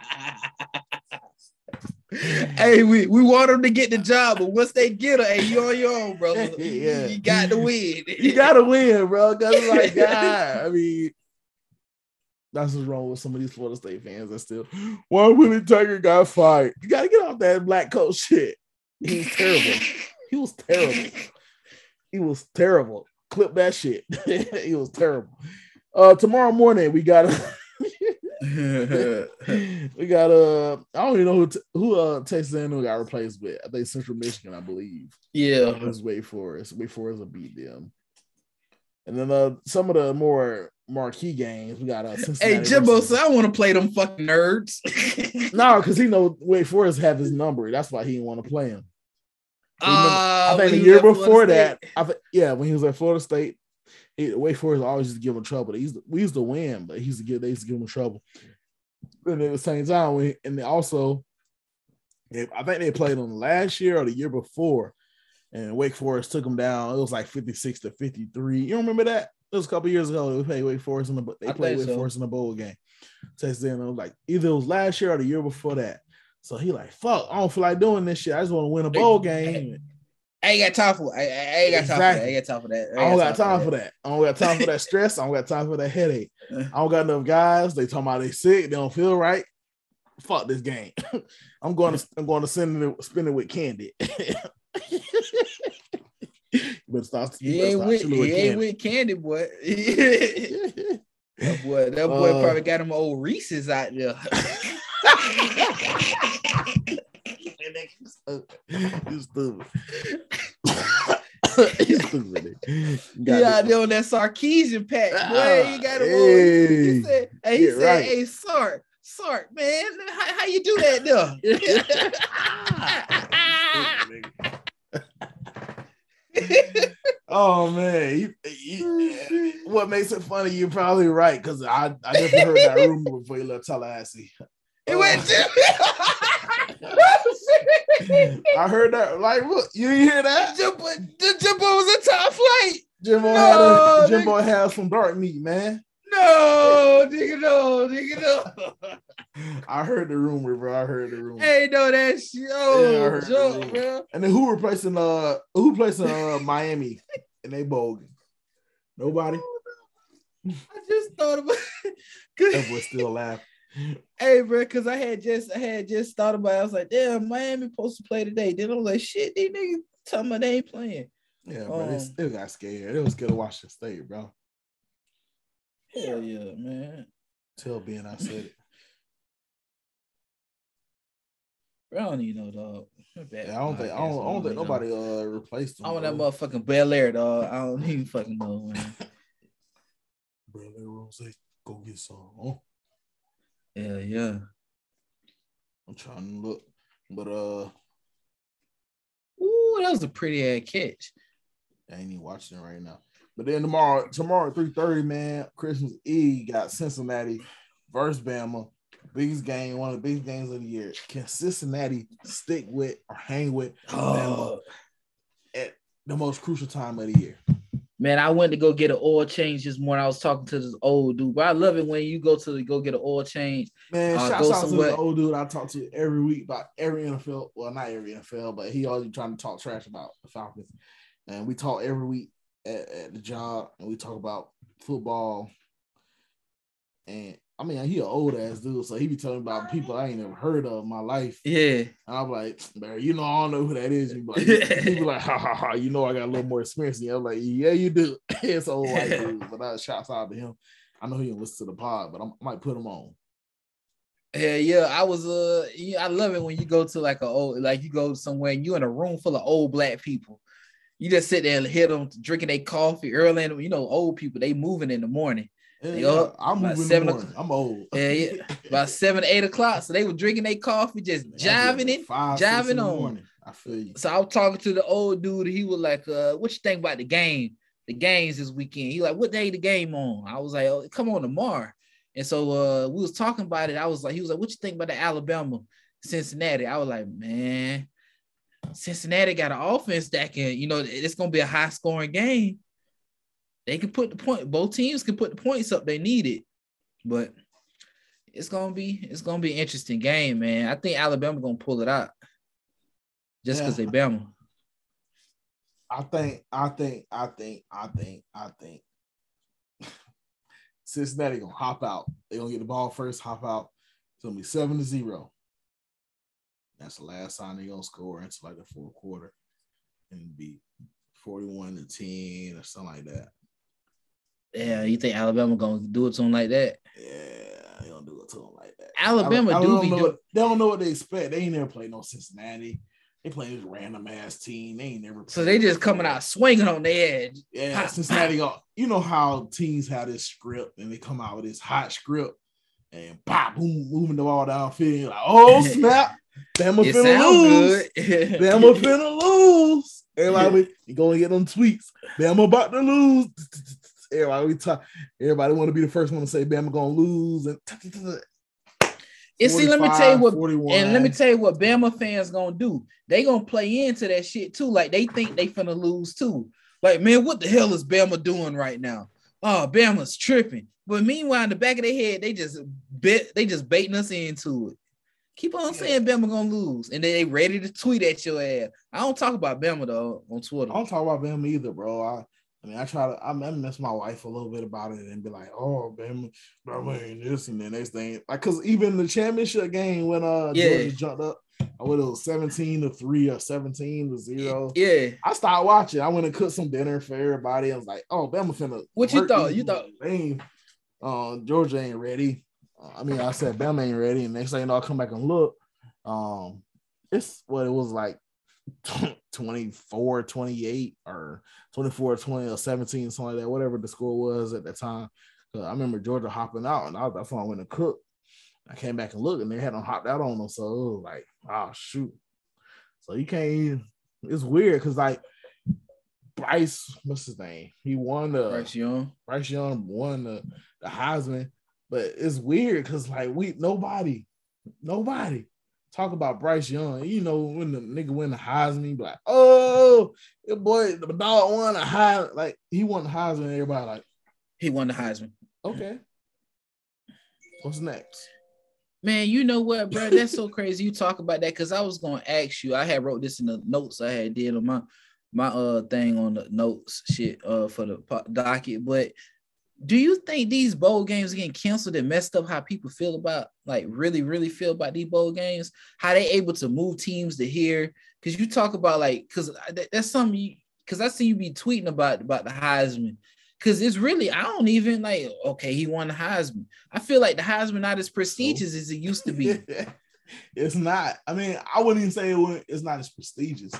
hey, we, we want them to get the job, but once they get her, hey, you on your own, brother. Yeah. You got to win. you gotta win, bro. Cause like, God, I mean, that's what's wrong with some of these Florida State fans. That still, why Willie Taggart got fired? You gotta get off that black coat shit. He was terrible. He was terrible. He was terrible. Clip that shit. he was terrible. Uh, tomorrow morning we got we got uh I don't even know who t- who uh Texas A&M got replaced with. I think Central Michigan, I believe. yeah. Let's wait for us. Wait for us to beat them. And then uh some of the more marquee games we got uh Cincinnati Hey, Jimbo, so I want to play them fucking nerds. no, because he know Wake Forest have his number. That's why he didn't want to play him. Ah, I think the year was before that, I think yeah, when he was at Florida State, he, Wake Forest always used to give him trouble. They used to, we used to win, but he used to give they used to give him trouble. And at the same time, we, and they also, they, I think they played them last year or the year before, and Wake Forest took them down. It was like fifty six to fifty three. You remember that? It was a couple years ago. They played Wake Forest in the they I played Wake so. Forest in the bowl game. Texas A&M like either it was last year or the year before that. So he like, fuck, I don't feel like doing this shit. I just want to win a bowl game. I ain't got time for I, I ain't got time for that. I ain't got time for that. I don't got time for that. I don't got time for that stress. I don't got time for that headache. I don't got enough guys. They talking about they sick. They don't feel right. Fuck this game. I'm going to I'm going to send it spend it with Candy. start. you He ain't start with he ain't with Candy boy. that boy, that boy Uh, probably got him old Reese's out there. Uh, stupid. you stupid. You He got out there on that Sarkisian pack, boy. you ah, He got him old. He said, hey, he Get said, right. hey, Sark, Sark, man, how, how you do that though? Oh man, you- you- oh, what makes it funny? You're probably right because I I never heard that rumor before you left Tallahassee. He went to I heard that. Like, look, you didn't hear that? Jimbo, Jimbo was a top flight. Jimbo No, had a, nigga. Jimbo had some dark meat, man. No, nigga, no, nigga, no. I heard the rumor, bro. I heard the rumor. Hey, no, that shit. Yeah, Oh, joke, bro. And then who replacing uh who replacing uh Miami and they game? Nobody. I just thought about boy still laugh. Hey, bro, because I had just I had just thought about it. I was like, damn, Miami supposed to play today. Then I was like, shit, these niggas talking about they ain't playing. Yeah, bro. They Um, still got scared. They was scared of Washington State, bro. Hell yeah, man. Tell Ben I said it. Bro, I don't even know, dog. Yeah, I don't think I don't, I don't think nobody uh replaced him. I want that motherfucking Bel Air, dog. I don't even fucking know, man. Bro, let Rose go get some. Oh, Yeah, yeah. I'm trying to look, but uh, Ooh, that was a pretty ass catch. I ain't even watching it right now. But then tomorrow, tomorrow at three thirty, man, Christmas Eve got Cincinnati versus Bama. Biggest game, one of the biggest games of the year. Can Cincinnati stick with or hang with Oh, at the most crucial time of the year? Man, I went to go get an oil change this morning. I was talking to this old dude, but I love it when you go to go get an oil change. Man, Uh, shouts go out to the old dude I talk to every week about every NFL. Well, not every NFL, but he always trying to talk trash about the Falcons. And we talk every week at, at the job, and we talk about football. And I mean, he an old ass dude, so he be telling about people I ain't never heard of in my life. Yeah. And I'm like, man, you know, I don't know who that is. He be like, he be like ha ha ha, you know, I got a little more experience than you. I'm like, yeah, you do. it's old white dude, but I shouts out to him. I know he didn't listen to the pod, but I'm, I might put him on. Yeah, yeah. I was uh yeah, I love it when you go to like a old like you go somewhere and you in a room full of old black people. You just sit there and hear them drinking their coffee early and you know, old people, they moving in the morning. Yeah, yeah, I'm in seven morning. I'm old. Yeah, yeah. About seven, eight o'clock. So they were drinking their coffee, just jiving it. Five, in jiving on. morning. I feel you. So I was talking to the old dude. He was like, uh, what you think about the game? The games this weekend. He like, what day the game on? I was like, oh, come on tomorrow. And so uh we was talking about it. I was like, he was like, what you think about the Alabama, Cincinnati? I was like, man, Cincinnati got an offense that can, you know, it's gonna be a high scoring game. They can put the point, both teams can put the points up they need it, but it's gonna be it's gonna be an interesting game, man. I think Alabama gonna pull it out just because Yeah. they Bama. I think, I think, I think, I think, I think Cincinnati gonna hop out. They gonna get the ball first, hop out. It's gonna be seven to zero. That's the last time they gonna score until like the fourth quarter, and be forty-one to ten or something like that. Yeah, you think Alabama gonna do it to them like that? Yeah, they don't do it to them like that. Alabama do don't do- what- they don't know what they expect. They ain't never played no Cincinnati. They play this random ass team. They ain't never. So they just coming out swinging on the edge. Yeah, Pop, Cincinnati go. You know how teams have this script and they come out with this hot script and pop, boom, moving the ball downfield. Like, oh snap, Bama It finna lose. good. Bama finna lose. Everybody, you gonna get them tweets. Bama about to lose. Everybody, talk. Everybody want to be the first one to say Bama gonna lose. And And see, let me tell you what 41. And let me tell you what Bama fans gonna do. They gonna play into that shit too. Like they think they finna lose too. Like, man, what the hell is Bama doing right now? Oh, Bama's tripping. But meanwhile, in the back of their head, they just bit, they just baiting us into it. Keep on saying Bama gonna lose, and they ready to tweet at your ass. I don't talk about Bama though on Twitter. I don't talk about Bama either, bro. I, I mean, I try to, I, I mess my wife a little bit about it and be like, oh, Bama, Bama ain't this and the next thing. Like, cause even the championship game when uh Yeah. Georgia jumped up, I went it was 17 to 3 or 17 to 0. Yeah, I started watching. I went and cooked some dinner for everybody. I was like, oh, Bama finna. What you thought? You thought- ain't, uh, Georgia ain't ready. Uh, I mean, I said Bama ain't ready, and next thing you know, I come back and look. Um, it's what it was like 24, 28, or 24, 20, or 17, something like that, whatever the score was at that time. I remember Georgia hopping out, and I, that's when I went to cook. I came back and looked, and they hadn't hopped out on them. So it was like, oh shoot. So you can't even, it's weird because like Bryce, what's his name? He won the Bryce Young. Bryce Young won the, the Heisman, but it's weird because like we nobody, nobody talk about Bryce Young. You know when the nigga win the Heisman, be like, oh, your boy, the dog won a high, like he won the Heisman. Everybody like, He won the Heisman. okay, what's next? Man, you know what, bro? That's so crazy. You talk about that because I was gonna ask you. I had wrote this in the notes I had did on my my uh thing on the notes shit uh for the docket. But do you think these bowl games getting canceled and messed up how people feel about like really really feel about these bowl games? How they able to move teams to here? Because you talk about like because that's something because I see you be tweeting about about the Heisman. Cause it's really, I don't even like, okay, he won the Heisman. I feel like the Heisman not as prestigious as it used to be. it's not. I mean, I wouldn't even say it's not as prestigious.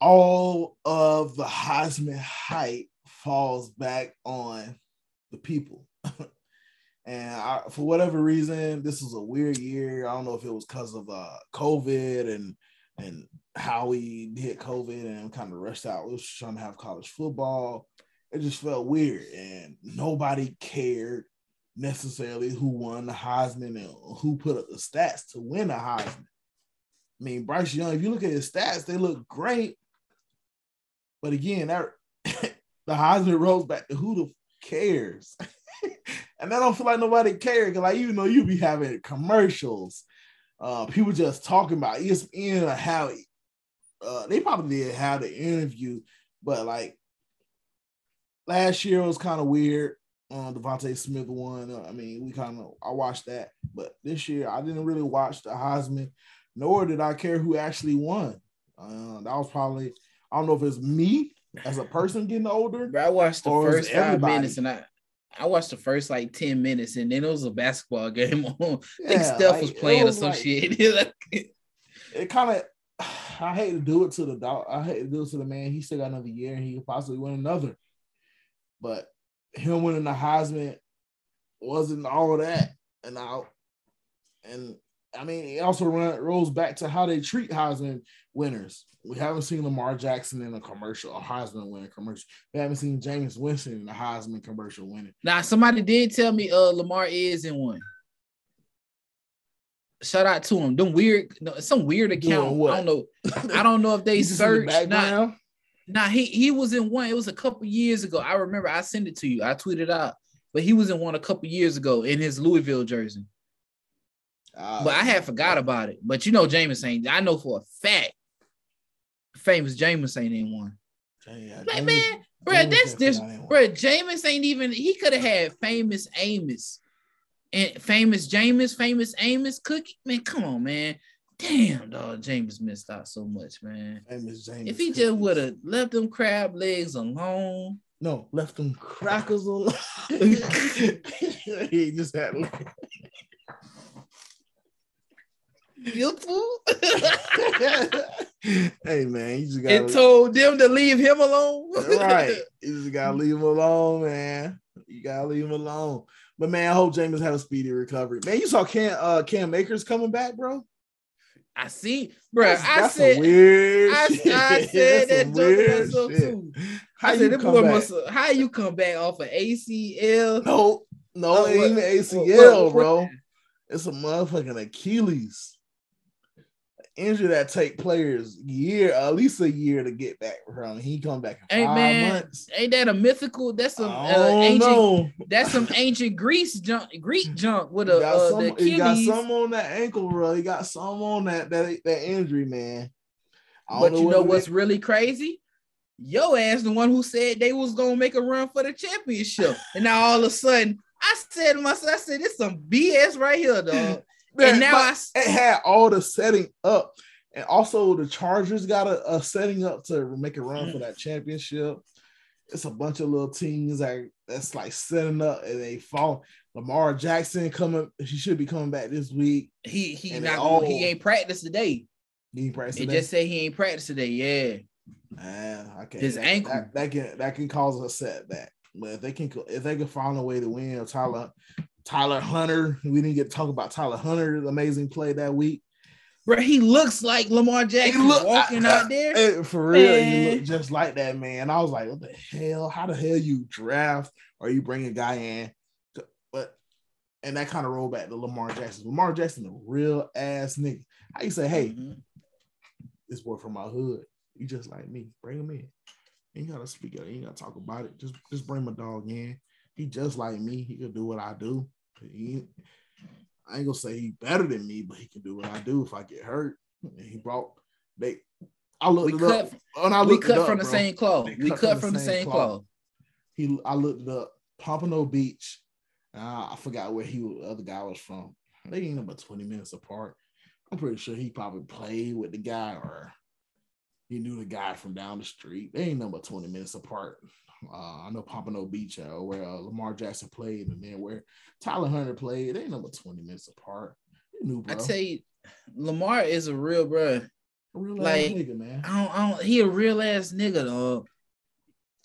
All of the Heisman hype falls back on the people. and I, for whatever reason, this was a weird year. I don't know if it was because of uh, COVID and and how we did COVID and kind of rushed out. We was trying to have college football. It just felt weird, and nobody cared necessarily who won the Heisman and who put up the stats to win the Heisman. I mean, Bryce Young, if you look at his stats, they look great. But again, that the Heisman rolls back to who the cares. and I don't feel like nobody cares because, like, you know, you be having commercials, uh, people just talking about ESPN or how uh, they probably did have the interview, but like last year was kind of weird. Uh, DeVonta Smith won. I mean, we kind of I watched that, but this year I didn't really watch the Heisman, nor did I care who actually won. Uh, that was probably I don't know if it's me as a person getting older. Bro, I watched the first five minutes and I I watched the first like 10 minutes and then it was a basketball game on. I think Steph like, was playing was or some like- shit. It kind of I hate to do it to the dog. I hate to do it to the man. He still got another year and he could possibly win another. But him winning the Heisman wasn't all that. And I and I mean, it also run, rolls back to how they treat Heisman winners. We haven't seen Lamar Jackson in a commercial, a Heisman winning commercial. We haven't seen Jameis Winston in a Heisman commercial winning. Now, somebody did tell me uh Lamar is in one. Shout out to him. Them weird, no, some weird account. I don't know. I don't know if they searched. Nah, nah, he he was in one. It was a couple years ago. I remember I sent it to you. I tweeted out, but he was in one a couple years ago in his Louisville jersey. Uh, but I had forgot about it. But you know, Jameis ain't. I know for a fact, famous Jameis ain't in one. Yeah, like James, man, bro, that's this, bro. Jameis ain't even. He could have had famous Amos and famous Jameis, famous Amos Cookie. Man, come on, man. Damn, dog, James missed out so much, man. Famous James. If he just would have left them crab legs alone. No, left them crackers alone. he just had. Beautiful. hey man, you just got. And told them to leave him alone. right, you just gotta leave him alone, man. You gotta leave him alone. But man, I hope James had a speedy recovery. Man, you saw Cam uh Cam Akers coming back, bro. I see, bro. That's, I that's said weird. I, I said that weird so too. How I said, you come must, how you come back off of ACL? No, no, it ain't ACL, what, what, bro. It's a motherfucking Achilles injury that take players year at least a year to get back from. He come back in hey, five man, months. Ain't that a mythical? That's some uh, ancient. Know. That's some ancient Greece junk, Greek junk with a. Uh, some, he got some on that ankle, bro. He got some on that that that injury, man. But know you know what's really crazy? Yo ass the one who said they was gonna make a run for the championship, and now all of a sudden. I said to myself, I said, "This some BS right here, dog." Man, and now I, it had all the setting up, and also the Chargers got a, a setting up to make a run for that championship. It's a bunch of little teams that that's like setting up, and they fall. Lamar Jackson coming, he should be coming back this week. He he not all, he ain't practiced today. He ain't practiced. It just say he ain't practiced today. Yeah. Man, okay. His ankle that, that, can that can cause a setback. But if they can if they can find a way to win, or Tyler Tyler Huntley. We didn't get to talk about Tyler Huntley's amazing play that week. Bro, he looks like Lamar Jackson look, walking I, I, out there. For real, man. he looked just like that, man. I was like, what the hell? How the hell you draft or you bring a guy in? But and that kind of roll back to Lamar Jackson. Lamar Jackson, a real ass nigga. How you say, hey, mm-hmm. this boy from my hood. You just like me. Bring him in. You ain't gotta speak up. You ain't gotta talk about it. Just just bring my dog in. He just like me. He could do what I do. He, I ain't gonna say he better than me, but he can do what I do if I get hurt. And he brought they. I looked we it cut, up. And I we cut up, from the same cloth. we cut, from, from the same, same cloth. cloth. He, I looked up. Pompano Beach. Uh, I forgot where he the other guy was from. They ain't about twenty minutes apart. I'm pretty sure he probably played with the guy or he knew the guy from down the street. They ain't number 20 minutes apart. Uh, I know Pompano Beach, uh, where uh, Lamar Jackson played, and then where Tyler Huntley played. They number twenty minutes apart. Knew, I tell you, Lamar is a real bro. Real like, nigga, man. I don't, I don't, he a real ass nigga, dog.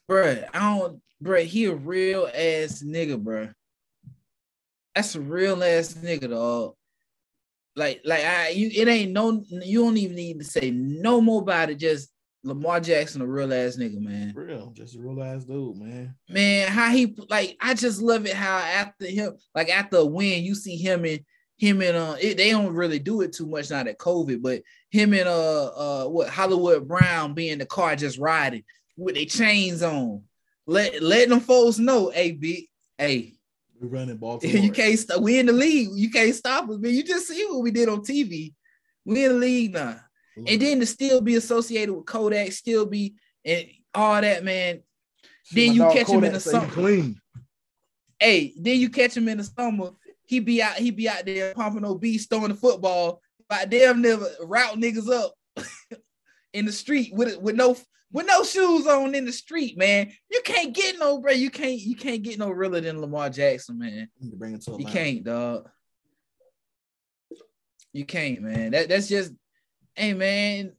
Bro, I don't, bro. He a real ass nigga, bro. That's a real ass nigga, dog. Like, like I, you, it ain't no. You don't even need to say no more about it. Just Lamar Jackson, a real ass nigga, man. Real, just a real ass dude, man. Man, how he like, I just love it how after him, like after a win, you see him and him and uh, it, they don't really do it too much now that COVID, but him and uh, uh, what Hollywood Brown being in the car just riding with their chains on, let letting them folks know, hey, big, hey, we're running Baltimore. You can't stop. We in the league. You can't stop us, man. You just see what we did on TV. We in the league now. And then to still be associated with Kodak, still be and all that, man. then you catch Kodak him in the summer. Clean. Hey, then you catch him in the summer. He be out, he be out there pumping no beats, throwing the football. But damn never route niggas up in the street with with no with no shoes on in the street, man. You can't get no bro. You can't you can't get no realer than Lamar Jackson, man. You, bring it to you can't, dog. You can't, man. That that's just hey man,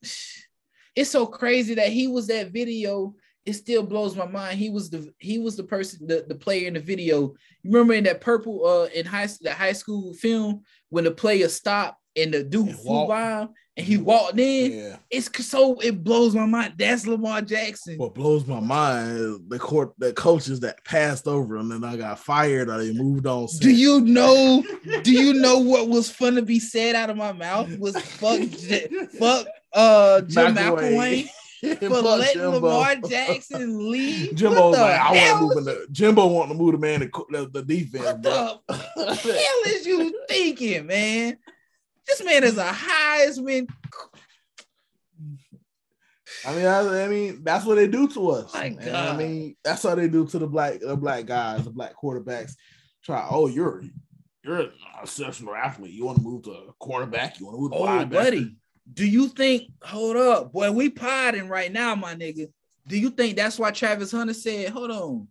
it's so crazy that he was that video. It still blows my mind. He was the he was the person, the, the player in the video. You remember in that purple uh in high the high school film when the player stopped and the dude And flew by and he walked in. Yeah. It's so it blows my mind. That's Lamar Jackson. What blows my mind is the court, the coaches that passed over him and I got fired or they moved on. Do you know? Do you know what was fun to be said out of my mouth was fuck, fuck, uh, Jim McElwain for letting Lamar Jackson leave. Jimbo was like, I want to move in the Jimbo wanting to move the man to the, the defense. What bro. the hell is you thinking, man? This man is a Heisman. I mean, I, I mean, that's what they do to us. My man. I mean, that's how they do to the black, the black guys, the black quarterbacks. Try, oh, you're you're an exceptional athlete. You want to move to quarterback? You want to move to Oh, linebacker? buddy. Do you think? Hold up, boy. We podding right now, my nigga. Do you think that's why Travis Hunter said, "Hold on,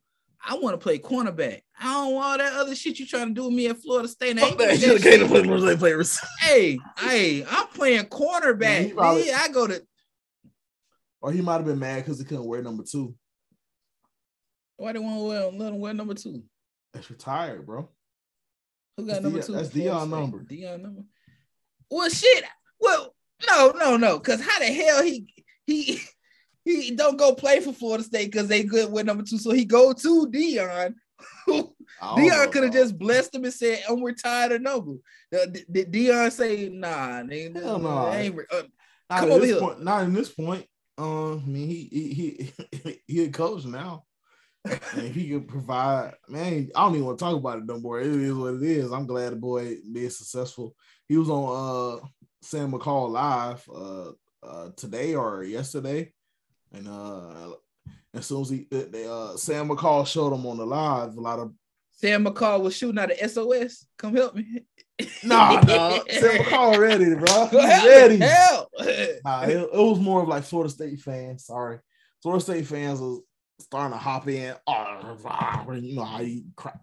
I want to play cornerback. I don't want all that other shit you trying to do with me at Florida State." I Fuck ain't that. that have came to shit. play they play receiver. Hey, hey, I'm playing cornerback. Yeah, he probably- B. I go to. Or he might have been mad because he couldn't wear number two. Why they want to wear, let him wear number two? That's retired, bro. Who got That's number Deion- two? that's at Florida Deion State? number. Deion number. Well, shit. Well, no, no, no. Because how the hell he he he don't go play for Florida State because they good with number two. So he go to Deion. I don't know, Deion could have just blessed him and said, "And we're tired of number." Did, Deion say, "Nah, nigga, Hell no. Ain't uh, Not come over here. Point, not in this point. Uh, I mean, he he he he a coach now, and he can provide. Man, I don't even want to talk about it no more. It is what it is. I'm glad the boy being successful. He was on uh Sam McCall live uh, uh today or yesterday, and uh as soon as he they, uh Sam McCall showed him on the live, a lot of Sam McCall was shooting out of SOS. Come help me. nah, nah Sam McCall ready, bro. He's ready. Help. Nah, it, it was more of like Florida State fans. Sorry, Florida State fans was starting to hop in. Oh, you know how you crack.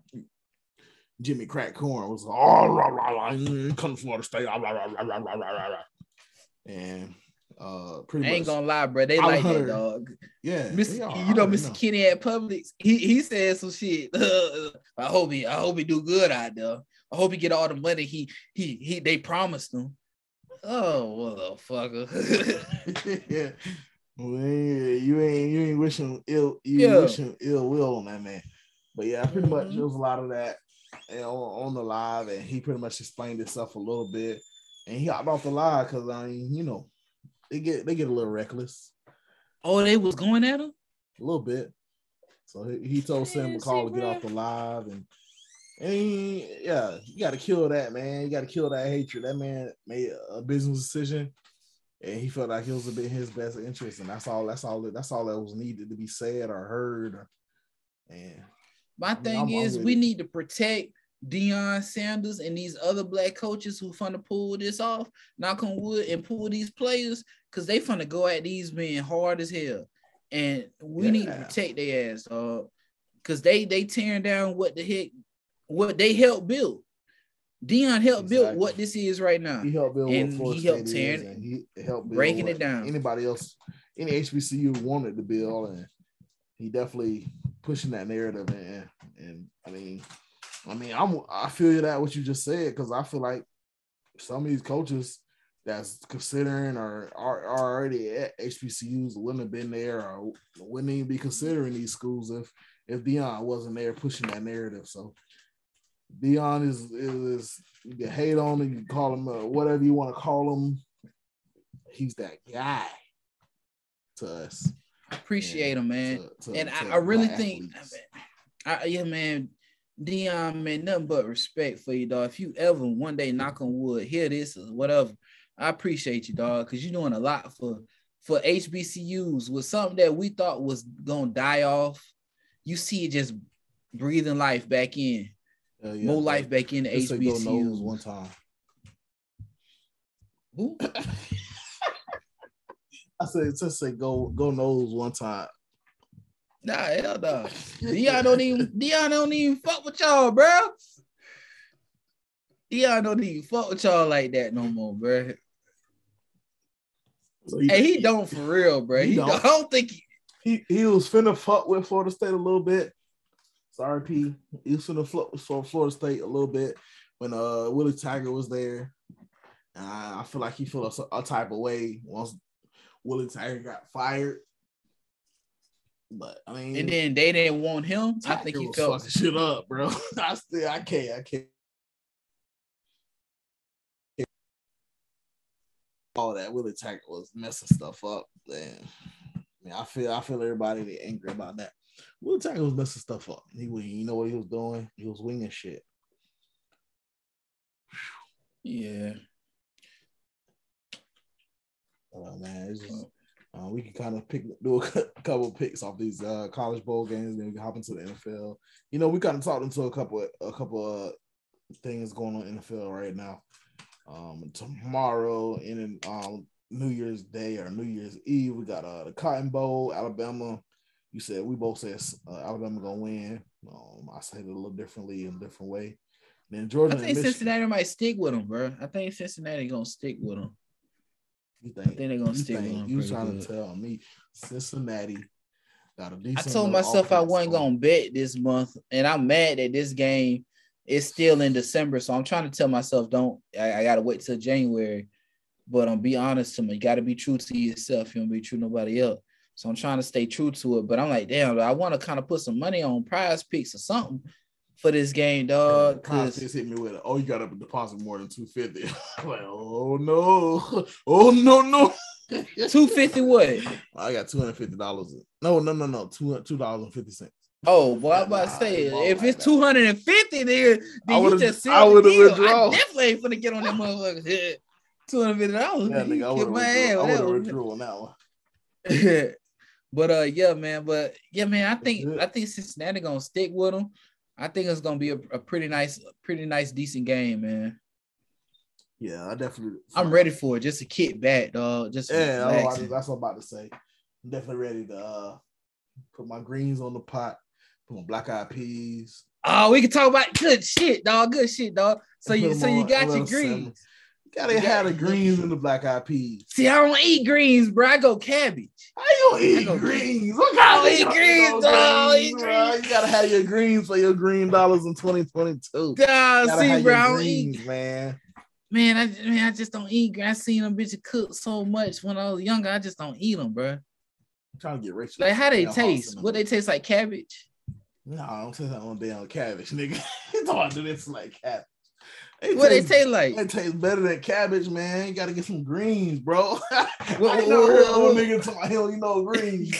Jimmy crack corn was oh, rah, rah, rah, come to Florida State, rah, rah, rah, rah, rah, rah, rah, rah. and uh, I pretty ain't much, gonna lie, bro. They I like heard- that dog. yeah, you know, I Mr. Kenny at Publix, he he said some shit. I hope he I hope he do good out there. I hope he get all the money he he he they promised him. Oh motherfucker. yeah. Well, yeah, you ain't you ain't wishing ill you Yeah. wishing ill will on that man. But yeah, pretty much Mhm. there was a lot of that you know, on the live, and he pretty much explained himself a little bit. And he hopped off the live because I mean, you know, they get they get a little reckless, oh, they was going at him? a little bit. So he, he told Sam Man, McCall to get off the live and and he- yeah, you got to kill that man. You got to kill that hatred. That man made a business decision, and he felt like it was a bit his best interest, and that's all. That's all. That's all that was needed to be said or heard. Or, and My mean, thing I'm- I'm is, we it. need to protect Deion Sanders and these other black coaches who fun to pull this off, knock on wood, and pull these players because they fun to go at these men hard as hell. And we need to Yeah. protect their ass, dog. Cause they they tearing down what the heck, what they helped build. Deion helped build what this is right now. he helped build And what he helped tearing- and he helped breaking it down. Anybody else, any HBCU wanted to build, and he definitely pushing that narrative. And and I mean, I mean, I'm I feel you that what you just said because I feel like some of these coaches that's considering or are, are already at HBCUs wouldn't have been there or wouldn't even be considering these schools if if Deion wasn't there pushing that narrative. So Deion is is you can hate on him, you can call him uh, whatever you want to call him. He's that guy to us. Appreciate Yeah, him, man. to- to- and I, to I really black think. I, yeah, man, Deion, man, nothing but respect for you, dog. If you ever one day knock on wood, hear this or whatever, I appreciate you, dog, because you're doing a lot for for HBCUs with something that we thought was gonna die off. You see it just breathing life back in, Uh, yeah, more life back in the just say go nose HBCUs. one time. Who? I said just say go go nose one time. Nah, hell no. Deion don't even Deion don't even fuck with y'all, bro. Deion don't even fuck with y'all like that no more, bro. So he, Hey, he don't for real, bro. He He, don't. I don't think he, he he was finna fuck with Florida State a little bit. Sorry, P. He was finna fuck with Florida State a little bit when uh Willie Taggart was there. I, I feel like he feel a, a type of way once Willie Taggart got fired. But I mean, and then they didn't want him. I think he felt fucking shit up, bro. I still, I can't, I can't. All that Willie Taggart was messing stuff up. Then, I mean, I feel, I feel everybody angry about that. Willie Taggart was messing stuff up. He, you know what he was doing? He was winging shit. Yeah. Oh man, it's just uh, we can kind of pick do a couple picks off these uh, college bowl games, then we can hop into the NFL. You know, we kind of talked into a couple a couple of things going on in the NFL right now. Um, tomorrow in um, New Year's Day or New Year's Eve, we got uh, the Cotton Bowl, Alabama. You said we both said uh, Alabama gonna win. Um, I said it a little differently in a different way. Then Georgia. I think Cincinnati might stick with them, bro. I think Cincinnati gonna stick with them. You think, I think they're gonna you stick with. You trying good. to tell me Cincinnati got a decent? I told myself I wasn't gonna bet this month, and I'm mad that this game is still in December. So I'm trying to tell myself, don't. I, I gotta wait till January. But um, be honest to me. You gotta be true to yourself. You don't be true to nobody else. So I'm trying to stay true to it. But I'm like, damn, I want to kind of put some money on PrizePicks or something for this game, dog. Cause just hit me with it. Oh, you got to deposit more than two fifty. like, oh no, oh no, no. two fifty what? I got two hundred fifty dollars. No, no, no, no. Two two dollars and fifty cents. Oh, well, I was about to say if it's two hundred and fifty, then, then you just I would have withdrawn. I definitely ain't gonna get on that motherfucker. Two hundred fifty dollars. Yeah, nigga, I would have withdrew on that one. but uh, yeah, man. But yeah, man. I think I think Cincinnati gonna stick with them. I think it's gonna be a, a pretty nice, pretty nice, decent game, man. Yeah, I definitely. I'm ready for it. Just to kick back, dog. Just yeah, oh, that's what I'm about to say. I'm definitely ready to uh, put my greens on the pot, put my black eyed peas. Oh, we can talk about good shit, dog. Good shit, dog. So you, so you got your greens. Gotta have the greens and the black eyed peas. See, I don't eat greens, bro. I go cabbage. I don't eat go greens. What kind I eat greens, dog? Eat greens. You gotta have your greens for your green dollars in 2022. Dog, see, bro, I don't greens, eat, man. Man, I man, I just don't eat. I seen them bitches cook so much when I was younger. I just don't eat them, bro. I'm trying to get rich. Like how they taste? What they taste like cabbage? No, I don't taste like no damn cabbage, nigga. don't do this like cabbage. It what they taste like? It tastes better than cabbage, man. You gotta get some greens, bro. Well, I heard of a nigga talking hell, you know greens.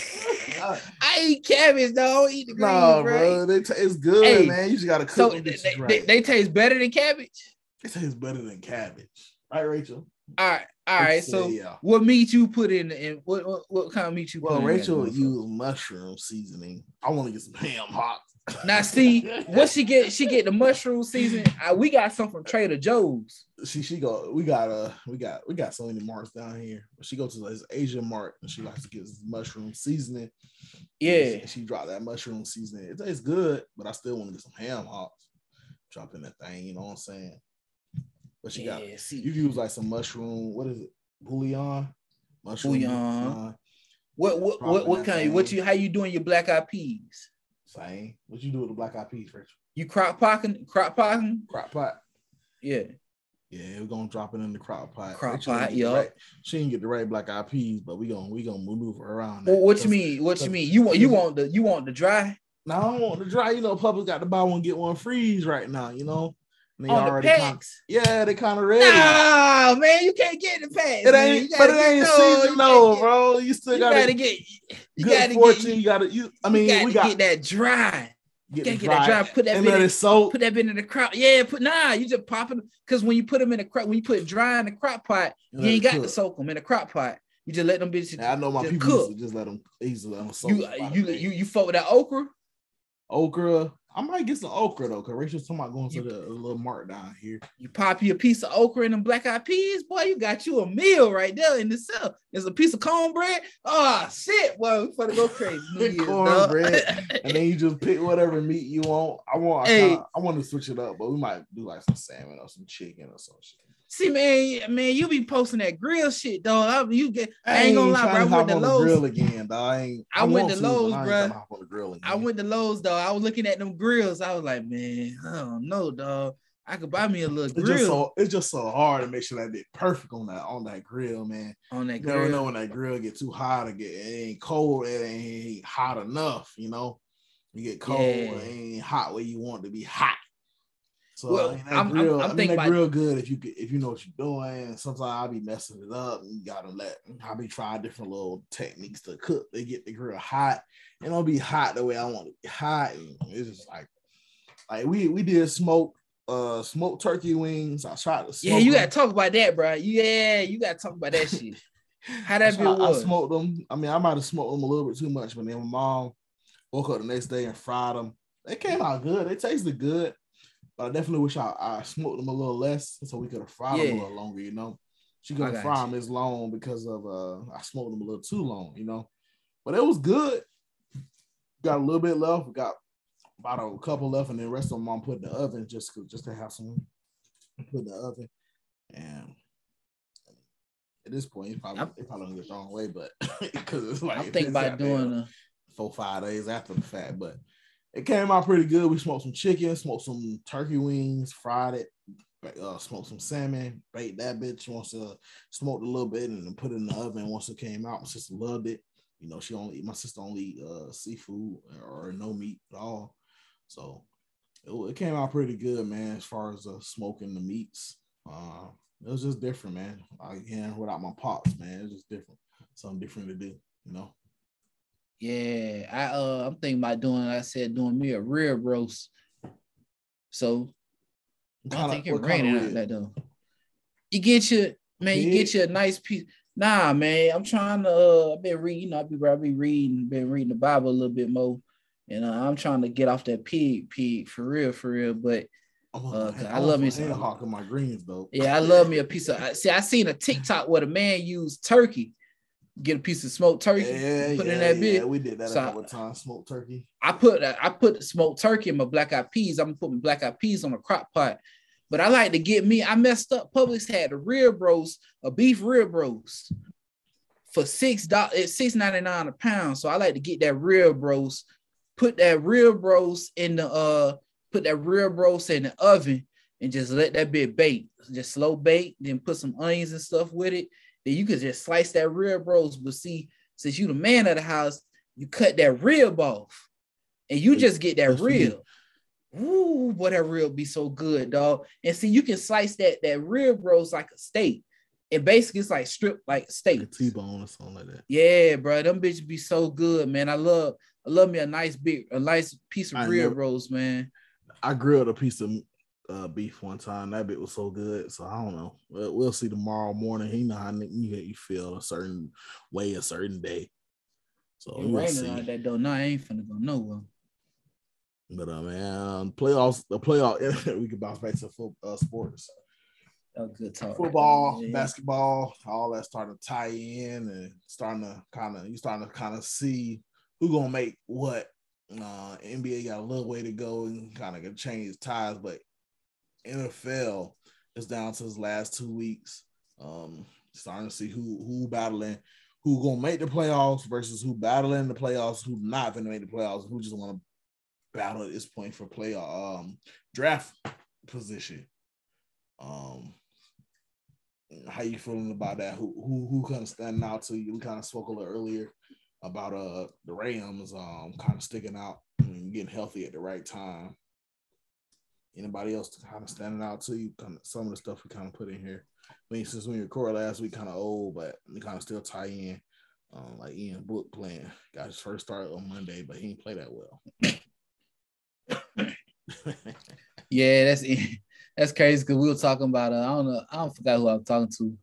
I eat cabbage, though. I eat the greens, nah, bro. They taste good, hey, man. You just gotta cook so them they, right. they, they, taste better than cabbage. It tastes better than cabbage, All right, Rachel? All right, all right. So, yeah. what meat you put in? In what, what, what kind of meat you? Well, Rachel used mushroom seasoning. I want to get some ham hocks. Now see what she get. She get the mushroom season. Uh, we got some from Trader Joe's. She she go. We got uh we got we got so many marks down here. She goes to this Asian mark and she likes to get mushroom seasoning. Yeah, she, she dropped that mushroom seasoning. It tastes good, but I still want to get some ham hocks. Drop in that thing. You know what I'm saying? But she yeah, got. See. You use like some mushroom. What is it? Bouillon. Mushroom bouillon. bouillon. What what what, what kind? Of, what you how you doing your black eyed peas? Same. What you do with the black eyed peas, Rachel? You crock potting, crock potting? Crock pot. Yeah. Yeah, we're gonna drop it in the crock pot. Crock pot, yeah. Right, she didn't get the right black eyed peas, but we gonna we gonna maneuver around. Well, what you mean? What you mean? You want you want the you want the dry? No, I don't want the dry. You know, Publix got to buy one get one freeze right now. You know. They on the packs. Kinda, yeah, they kind of ready. Nah, man, you can't get the packs. It ain't, but it ain't season though, bro. You still gotta, gotta get. You gotta fortune. Get, you gotta. You. I mean, you we got get that dry. Get you gotta get that dry. Put that bit in, soap. Put that bit in the crop. Yeah, put nah. You just pop it because when you put them in the crop, when you put dry in the crock pot, you, you ain't got cook. to soak them in the crock pot. You just let them bitches. Now, I know my people cook. just let them. Easily let them soak. You you you you fuck with that okra. Okra. I might get some okra though, because Rachel's talking about going to the little mart down here. You pop you a piece of okra and them black eyed peas, boy, you got you a meal right there in the cell. There's a piece of cornbread. Oh shit, well, we gonna go crazy. cornbread, and then you just pick whatever meat you want. I want, hey. I, I want to switch it up, but we might do like some salmon or some chicken or some shit. See, man, man, you be posting that grill shit, dog. I, you get, I, I ain't gonna lie, bro. I went to Lowe's. Grill again, dog. I, ain't, I, I went to Lowe's, bro. I went to Lowe's, dog. I was looking at them grills. I was like, man, I don't know, dog. I could buy me a little It's grill just so it's just so hard to make sure that it perfect on that on that grill, man. on that You never grill. know when that grill get too hot or get it ain't cold, it ain't hot enough, you know. You get cold, Yeah. it ain't hot where you want it to be hot. So Well, I mean, that I'm- I'm- grill, I'm I mean, thinking that about- grill good if you if you know what you're doing. Sometimes I'll be messing it up and you gotta let I'll be trying different little techniques to cook to get the grill hot. And it'll be hot the way I want it to be hot. And it's just like like we we did smoke uh smoked turkey wings. I tried to smoke. Yeah, you them. gotta talk about that, bro. Yeah, you gotta talk about that shit. How I, that tried- bill I smoked them. I mean, I might have smoked them a little bit too much, but then my mom woke up the next day and fried them. They came out good. They tasted good, I definitely wish I, I smoked them a little less so we could have fried them a little longer. You know, she couldn't fry you. them as long because of uh I smoked them a little too long. You know, but it was good. Got a little bit left. We got about a couple left, and then the rest of them mom put in the oven just just to have some put in the oven. And at this point, it probably, it probably get thrown away, but because it's like I'm thinking about doing a four five days after the fact, but it came out pretty good. We smoked some chicken, smoked some turkey wings, fried it, uh, smoked some salmon, baked that bitch once uh smoked a little bit and put it in the oven. Once it came out, my sister loved it. You know, she only my sister only eat uh seafood or no meat at all, so it, it came out pretty good, man. As far as uh, smoking the meats, uh, it was just different, man. Again, without my pops, man, it's just different. Something different to do, you know. Yeah. I uh I'm thinking about doing, like I said, doing me a rib roast. So I don't think it raining out that though. You get your man, you get you a nice piece. Nah, man, I'm trying to. Uh, I've been reading. You know, I be I be reading, been reading the Bible a little bit more, and uh, I'm trying to get off that pig, pig for real, for real. But I'm Uh, I love me some- hawk in my greens though. yeah, I love me a piece of. I- See, I seen a TikTok where the man used turkey, get a piece of smoked turkey, Yeah, put yeah, in that bit. yeah. bit. We did that So a couple of times. Smoked turkey. I put I put smoked turkey in my black eyed peas. I'm gonna put my black eyed peas on a crock pot. But I like to get me. I messed up. Publix had a rib roast, a beef rib roast for six dollars. It's six ninety nine a pound. So I like to get that rib roast. Put that rib roast in the uh. Put that rib roast in the oven and just let that bit bake. Just slow bake. Then put some onions and stuff with it. You could just slice that rib roast. But see, since you the man of the house, you cut that rib off and you just get that rib. Ooh, boy, that rib be so good, dog. And see, you can slice that that rib roast like a steak. And basically, it's like stripped like steak. Like T-bone or something like that. Yeah, bro, them bitches be so good, man. I love, I love me a nice big, a nice piece of I rib never- roast, man. I grilled a piece of uh, beef one time. That bit was so good. So I don't know. We'll, we'll see tomorrow morning. He know how you, you feel a certain way, a certain day. So It we'll raining see. like that though. No, I ain't finna go nowhere. But uh, man, playoffs. The playoff. we can bounce back to foot, uh, sports. Good talk. football, basketball, all that starting to tie in and starting to kind of you starting to kind of see who gonna make what. Uh, NBA got a little way to go and kind of change ties, but NFL is down to his last two weeks. Um, starting to see who who battling, who gonna make the playoffs versus who battling the playoffs, who not gonna make the playoffs, who just want to battle at this point for playoff um draft position. Um, how you feeling about that? Who who who kind of standing out to you? We kind of spoke a little earlier about uh the Rams um kind of sticking out and getting healthy at the right time. Anybody else kind of standing out to you? Kind of some of the stuff we kind of put in here. I mean, since we recorded last week, kind of old, but we kind of still tie in. Um, like Ian Book playing, got his first start on Monday, but he didn't play that well. Yeah, that's that's crazy because we were talking about uh, I don't know I don't forgot who I was talking to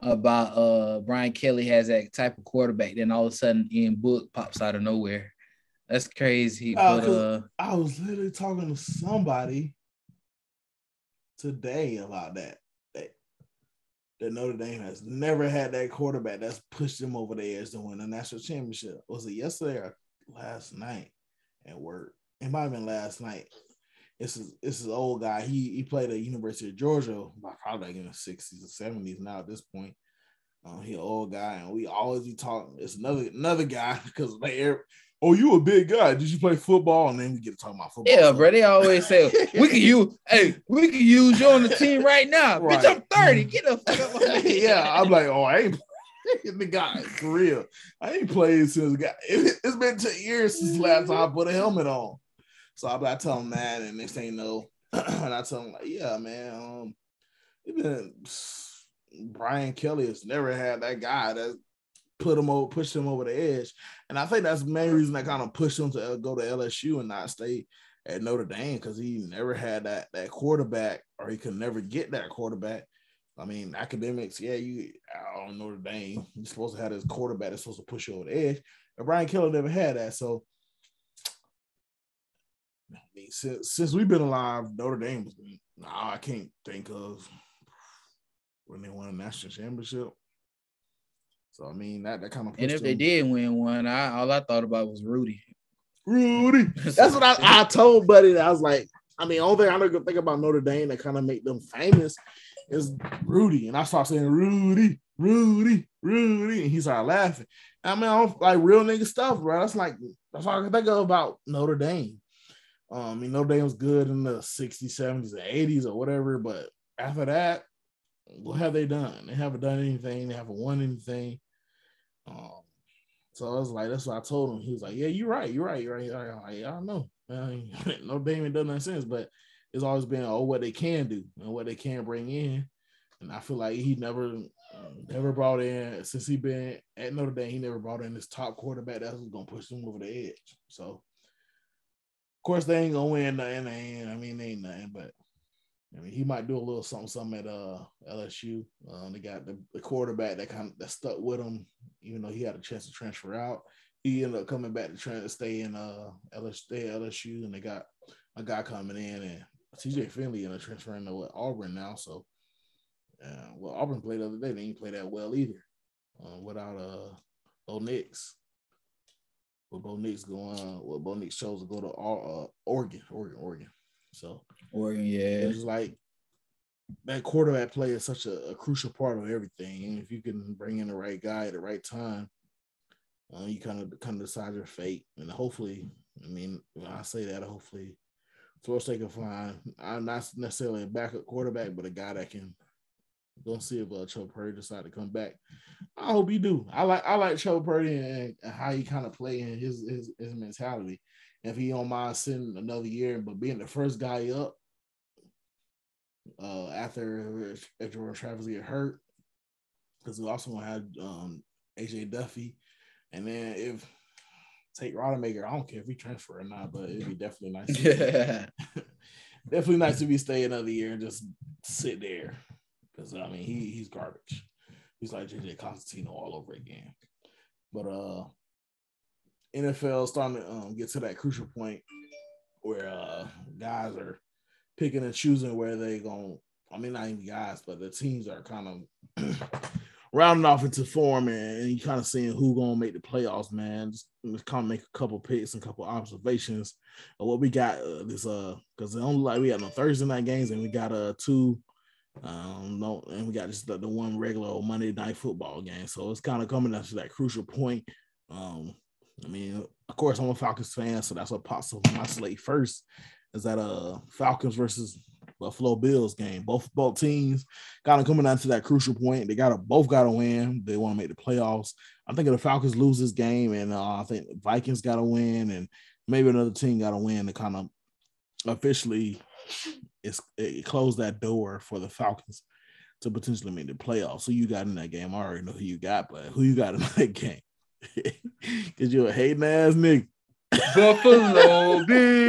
about uh Brian Kelly has that type of quarterback. Then all of a sudden Ian Book pops out of nowhere. That's crazy. Uh, but uh I was literally talking to somebody today about that. That, that Notre Dame has never had that quarterback that's pushed them over the edge to win a national championship. Was it yesterday or last night at work? It might have been last night. This is this is old guy. He he played at University of Georgia, probably like in the 60s or 70s now at this point. Um, he an old guy, and we always be talking. It's another another guy because every- "Oh, you a big guy? Did you play football?" And then we get to talk about football. Yeah, bro. They always say we can use. hey, we can use you on the team right now. Right. Bitch, I'm thirty. Get the fuck up. yeah, I'm like, oh, I ain't the guy for real. I ain't played since guy. It, has been ten years since last time I put a helmet on. So I, I tell him that, and next thing you know, and I tell him like, yeah, man, um, it been Brian Kelly has never had that guy that put him over, push him over the edge, and I think that's the main reason that kind of pushed him to uh, go to LSU and not stay at Notre Dame because he never had that that quarterback, or he could never get that quarterback I mean, academics, yeah, you I don't Notre Dame. You're supposed to have this quarterback that's supposed to push you over the edge. And Brian Kelly never had that. So I mean, since, since we've been alive, Notre Dame nah, I can't think of when they won a national championship. So I mean that that kind of And if they did win one, I all I thought about was Rudy. Rudy. That's what I, I told Buddy. That I was like, I mean, only thing I don't think about Notre Dame that kind of make them famous is Rudy. And I started saying Rudy, Rudy, Rudy. And he started laughing. I mean, I don't like real nigga stuff, bro. That's like that's all I can think of about Notre Dame. Um, I mean, Notre Dame was good in the 60s, 70s, and 80s or whatever, but after that, what have they done? They haven't done anything, they haven't won anything. Um, so I was like, that's what I told him. He was like, Yeah, you're right, you're right, you're right. I'm like, I don't know. Dame ain't done nothing since, but it's always been oh what they can do and what they can bring in. And I feel like he never never brought in since he been at Notre Dame, he never brought in this top quarterback that's gonna push them over the edge. So of course they ain't gonna win nothing. I mean, they ain't nothing, but I mean he might do a little something something at uh LSU. Um, they got the, the quarterback that kind of that stuck with him, even though he had a chance to transfer out. He ended up coming back to try to stay in uh LSU, stay LSU, and they got a guy coming in and TJ Finley in a transfer into what, Auburn now. So, uh, well, Auburn played the other day. They didn't play that well either uh, without uh, Bo Nix. But Bo Nix going, uh, well, Bo Nix chose to go to uh, Oregon, Oregon, Oregon. So, Oregon, yeah. it's like that quarterback play is such a, a, crucial part of everything. And if you can bring in the right guy at the right time, uh, you kind of kind of decide your fate. And hopefully, I mean, when I say that, hopefully Florida State can find. I'm not necessarily a backup quarterback, but a guy that can. Don't see if uh, Joe Purdy decide to come back. I hope he do. I like I like Joe Purdy and, and how he kind of play and his, his his mentality. If he don't mind sitting another year, but being the first guy up uh, after if Jordan Travis get hurt, because we also want had um, AJ Duffy, and then if Tate Rodemaker. I don't care if he transfer or not, but it'd be definitely nice. Yeah. definitely nice to be stay another year and just sit there. Because I mean he he's garbage. He's like JJ Cosentino all over again. But uh NFL starting to um, get to that crucial point where uh guys are picking and choosing where they going I mean not even guys, but the teams are kind of rounding off into form and, and you kind of seeing who gonna make the playoffs, man. Just, just kind of make a couple picks and couple observations of what we got uh, this uh because the only like we got no Thursday night games and we got uh two um no and we got just the, the one regular Monday night football game. So it's kind of coming down to that crucial point. Um, I mean, of course, I'm a Falcons fan, so that's what pops up my slate first. Is that uh Falcons versus Buffalo Bills game. Both both teams kind of coming down to that crucial point. They got to both got to win. They want to make the playoffs. I'm thinking the Falcons lose this game, and uh, I think Vikings got to win, and maybe another team got to win to kind of officially it's it close that door for the Falcons to potentially make the playoffs. So you got in that game. I already know who you got, but who you got in that game? Cause you're a hating ass nigga. Buffalo Bills.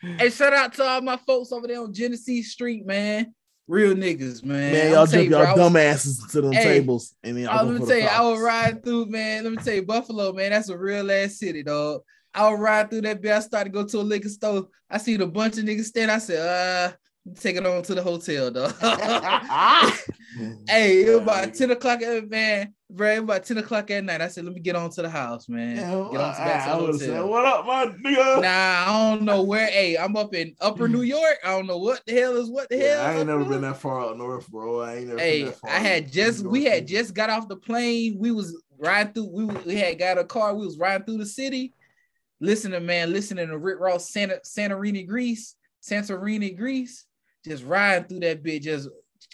Hey, shout out to all my folks over there on Genesee Street, man. Real niggas, man. Man, y'all jump y'all dumb asses to them hey, tables. And then y'all let me tell you, I was riding through, man. Let me tell you, Buffalo, man, that's a real ass city, dog. I was ride through that bit. I started to go to a liquor store. I see a bunch of niggas stand. I said, uh, take it on to the hotel, though. hey, it was about 10 o'clock, at man. Bro, about 10 o'clock at night. I said, let me get on to the house, man. Yeah, get on to back to the hotel. What up, my nigga? Nah, I don't know where. hey, I'm up in upper New York. I don't know what the hell is what the yeah, hell. I ain't never been that far up north, bro. I ain't never been that far. Hey, I had just we had just got off the plane. We was riding through. We, we had got a car. We was riding through the city, listening, man, listening to Rick Ross, Santa Santorini, Greece, Santorini, Greece, just riding through that bit, just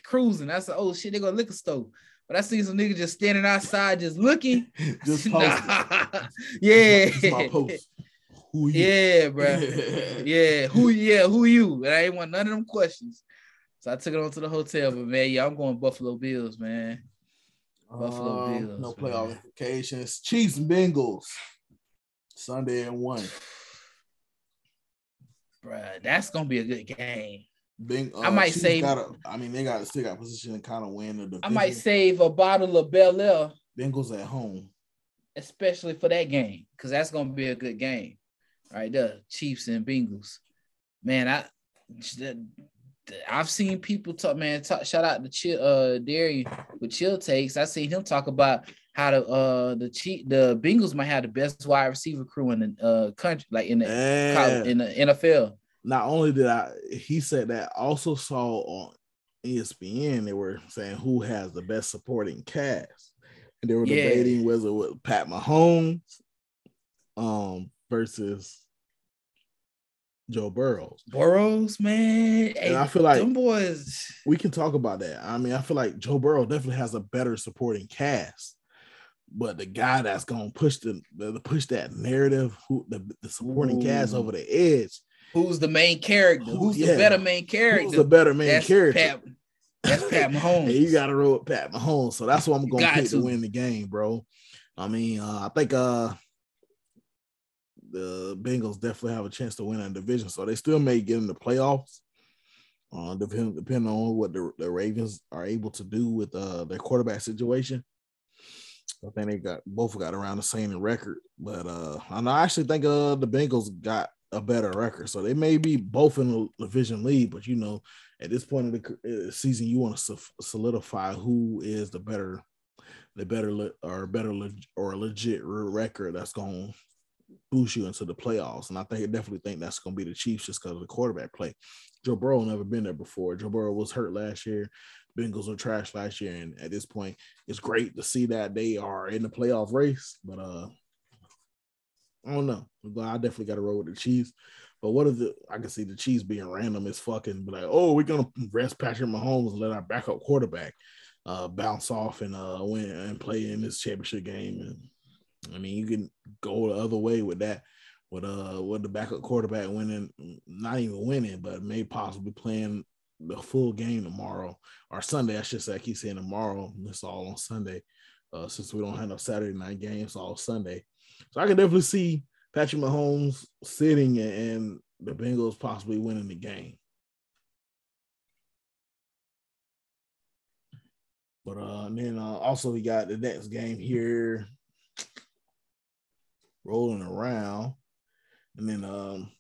cruising. I said, oh shit, they go liquor store. But I see some niggas just standing outside, just looking. Just Nah. yeah, This my post. Who you? yeah, bro. yeah, who? Yeah, who you? And I ain't want none of them questions. So I took it on to the hotel. But man, yeah, I'm going Buffalo Bills, man. Buffalo Um, Bills, No playoff implications. Chiefs Bengals. Sunday at one. Bruh, that's gonna be a good game. Beng, uh, I might Chiefs say- Gotta, I mean, they got to still got position and kind of win the division. I might save a bottle of Bel Air, Bengals at home. especially for that game, because that's gonna be a good game. Right there, Chiefs and Bengals. Man, I I've seen people talk, man. Talk, shout out to Chill, uh, Darian with Chill Takes. I seen him talk about how the uh the Chief, the Bengals might have the best wide receiver crew in the uh country, like in the And in the NFL. Not only did I, he said that also saw on ESPN they were saying who has the best supporting cast, and they were Yeah. debating whether it was Pat Mahomes, um, versus Joe Burrows. Burrows, man. Hey, And I feel like them boys. we can talk about that. I mean, I feel like Joe Burrow definitely has a better supporting cast, but the guy that's gonna push the, the push that narrative, who the, the supporting cast over the edge, Who's the main character? Who's yeah. the better main character? who's the better main that's character? Pat, that's Pat Mahomes. And you got to roll with Pat Mahomes, so that's what I'm gonna pick to to. win the game, bro. I mean, uh, I think uh, the Bengals definitely have a chance to win that division, so they still may get in the playoffs. Uh, depending depending on what the, the Ravens are able to do with uh their quarterback situation. I think they got both got around the same record, but uh, I actually think uh the Bengals got a better record, so they may be both in the division lead. But you know, at this point of the uh, season, you want to solidify who is the better, the better or better or a legit record that's going to boost you into the playoffs. And I think I definitely think that's going to be the Chiefs just because of the quarterback play. Joe Burrow never been there before. Joe Burrow was hurt last year. Bengals were trash last year, and at this point, it's great to see that they are in the playoff race. But uh, I don't know. But I definitely got to roll with the Chiefs. But what if the I can see the Chiefs being random as fucking like, oh, we're gonna rest Patrick Mahomes and let our backup quarterback uh bounce off and uh win and play in this championship game. And I mean, you can go the other way with that, with uh with the backup quarterback winning, not even winning, but may possibly playing the full game tomorrow or Sunday. I should say. I keep saying tomorrow. It's all on Sunday. Uh, since we don't have no Saturday night games, all Sunday. So I can definitely see Patrick Mahomes sitting and the Bengals possibly winning the game. But uh, and then uh, also we got the next game here rolling around, and then um,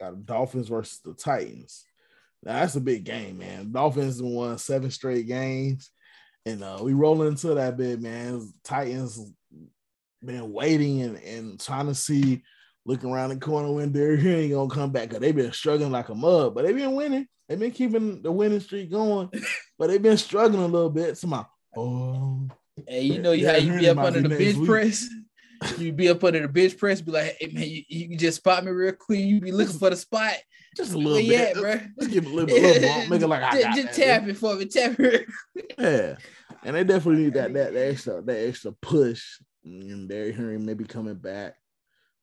got Dolphins versus the Titans. Now that's a big game, man. Dolphins won seven straight games, and uh, we rolling into that bit, man. Titans been waiting and, and trying to see, looking around the corner when Derrick Henry ain't gonna come back. Cause they've been struggling like a mud, but they've been winning. They've been keeping the winning streak going, but they've been struggling a little bit. So my oh, Hey, you know Yeah, how you be up under be the bench week. press? You be up under the bench press, be like, hey man, you, you can just spot me real quick. You be looking for the spot. just a little Where bit, at, bro? Let's give a little bit, little bump, make it like I just, got just that, tap it for me, tap it. Yeah, and they definitely need that that, that extra that extra push. And Derrick Henry maybe coming back.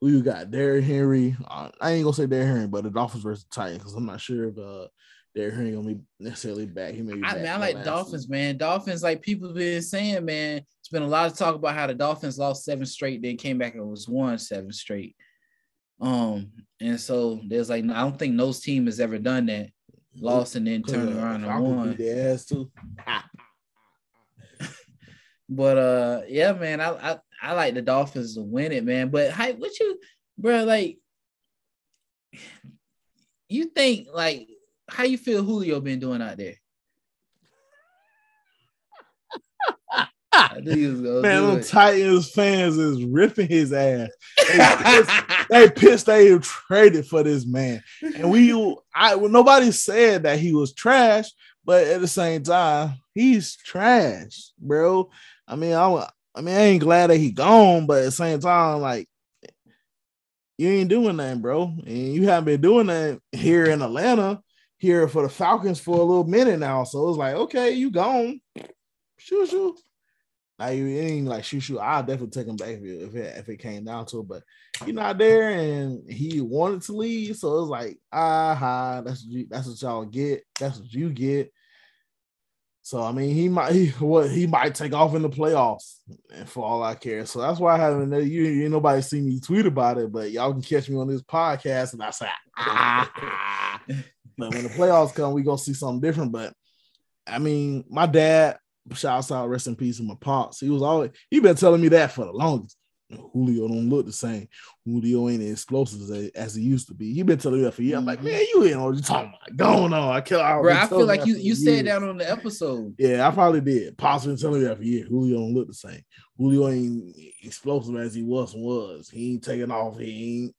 Who you got? Derrick Henry. Uh, I ain't gonna say Derrick Henry, but the Dolphins versus the Titans because I'm not sure if uh Derrick Henry gonna be necessarily back. He may be. I back mean, I like Dolphins, man. Dolphins, like people been saying, man. It's been a lot of talk about how the Dolphins lost seven straight, then came back and was won seven straight. Um, and so there's like I don't think no team has ever done that. Lost and then turned uh, around and won. their ass too. But uh, yeah, man, I I, I like the Dolphins to win it, man. But hey, what you, bro? Like, you think like how you feel Julio been doing out there? I knew you was gonna Man, them. Titans fans is ripping his ass. They pissed, they pissed they traded for this man. And we I well, nobody said that he was trash, but at the same time, he's trash, bro. I mean, I I mean, I ain't glad that he gone, but at the same time, like you ain't doing nothing, bro. And you haven't been doing that here in Atlanta, here for the Falcons for a little minute now. So it's like, okay, you gone. Shoo shoo. Now you ain't like shoo shoo. I'll definitely take him back if it, if it, if it came down to it, but you're not there and he wanted to leave. So it's like, aha, that's what you, that's what y'all get. That's what you get. So I mean, he might he, what he might take off in the playoffs, for all I care. So that's why I haven't you you nobody see me tweet about it, but y'all can catch me on this podcast, and I say ah. but when the playoffs come, we gonna see something different. But I mean, my dad, shouts out, rest in peace, and my pops. He was always he been telling me that for the longest. Julio don't look the same. Julio ain't as explosive as, as he used to be. He been telling me that for years. I'm like, mm-hmm. man, you ain't know what you talking about. Going on. I kill Bro, I feel like you you said that on the episode. Yeah, I probably did. Possibly telling me that for years. Julio don't look the same. Julio ain't explosive as he was was. He ain't taking off. He ain't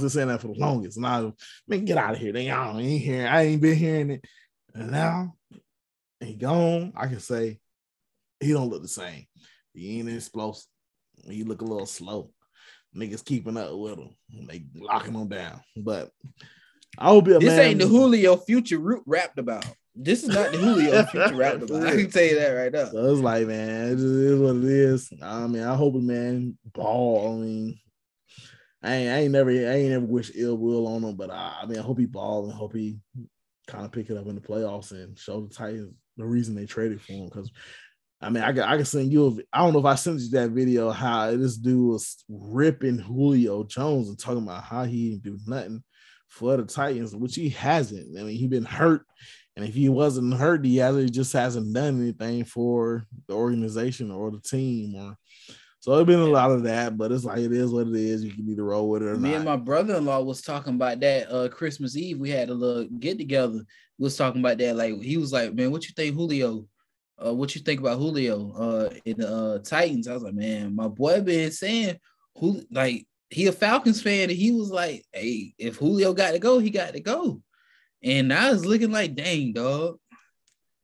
been saying that for the longest. And I man, get out of here. They I ain't hearing. I ain't been hearing it. And now he gone. I can say he don't look the same. He ain't explosive. He look a little slow. Niggas keeping up with him. They locking him down. But i'll hope this man. ain't the Julio future root rapped about. This is not the Julio future rapped about. I can tell you that right now. So it's like, man, it is what it is. I mean, I hope man ball. I mean, I ain't, I ain't never, I ain't never wish ill will on him, but I, I mean, I hope he ball and hope he kind of pick it up in the playoffs and show the Titans the reason they traded for him because I mean, I can I can send you. A, I don't know if I sent you that video how this dude was ripping Julio Jones and talking about how he didn't do nothing for the Titans, which he hasn't. I mean, he been hurt, and if he wasn't hurt, he hasn't just hasn't done anything for the organization or the team. Or so it's been a lot of that, but it's like it is what it is. You can either roll with it or Me not. and my brother-in-law was talking about that uh Christmas Eve. We had a little get together. We was talking about that. Like he was like, "Man, what you think Julio?" Uh, what you think about Julio uh, in the uh, Titans. I was like, man, my boy been saying who like he a Falcons fan, and he was like, hey, if Julio got to go, he got to go. And now it's looking like, dang, dog.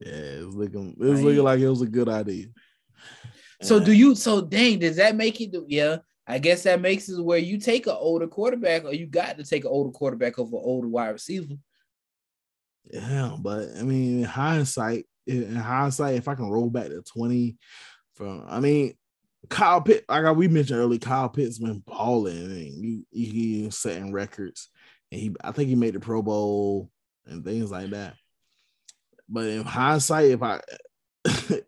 Yeah, it's looking it's looking like it was a good idea. So do you so dang, does that make it yeah? I guess that makes it where you take an older quarterback, or you got to take an older quarterback over an older wide receiver. Yeah, but I mean, in hindsight, in hindsight, if I can roll back to 20 from, I mean, Kyle Pitt, like we mentioned earlier, Kyle Pitt's been balling and he, he setting records. And he, I think he made the Pro Bowl and things like that. But in hindsight, if I, if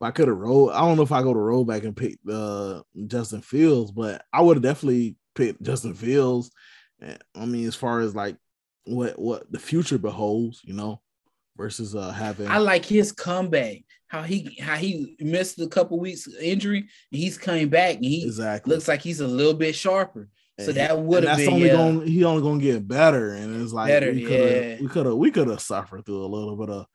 I could have rolled, I don't know if I go to roll back and pick uh, Justin Fields, but I would have definitely picked Justin Fields. I mean, as far as like what what the future beholds, you know, versus uh having I like his comeback. How he how he missed a couple weeks injury he's coming back and he exactly looks like he's a little bit sharper. So and that would have been only yeah. going he only gonna get better. And it's like better, we could have yeah. we could have we could have suffered through a little bit of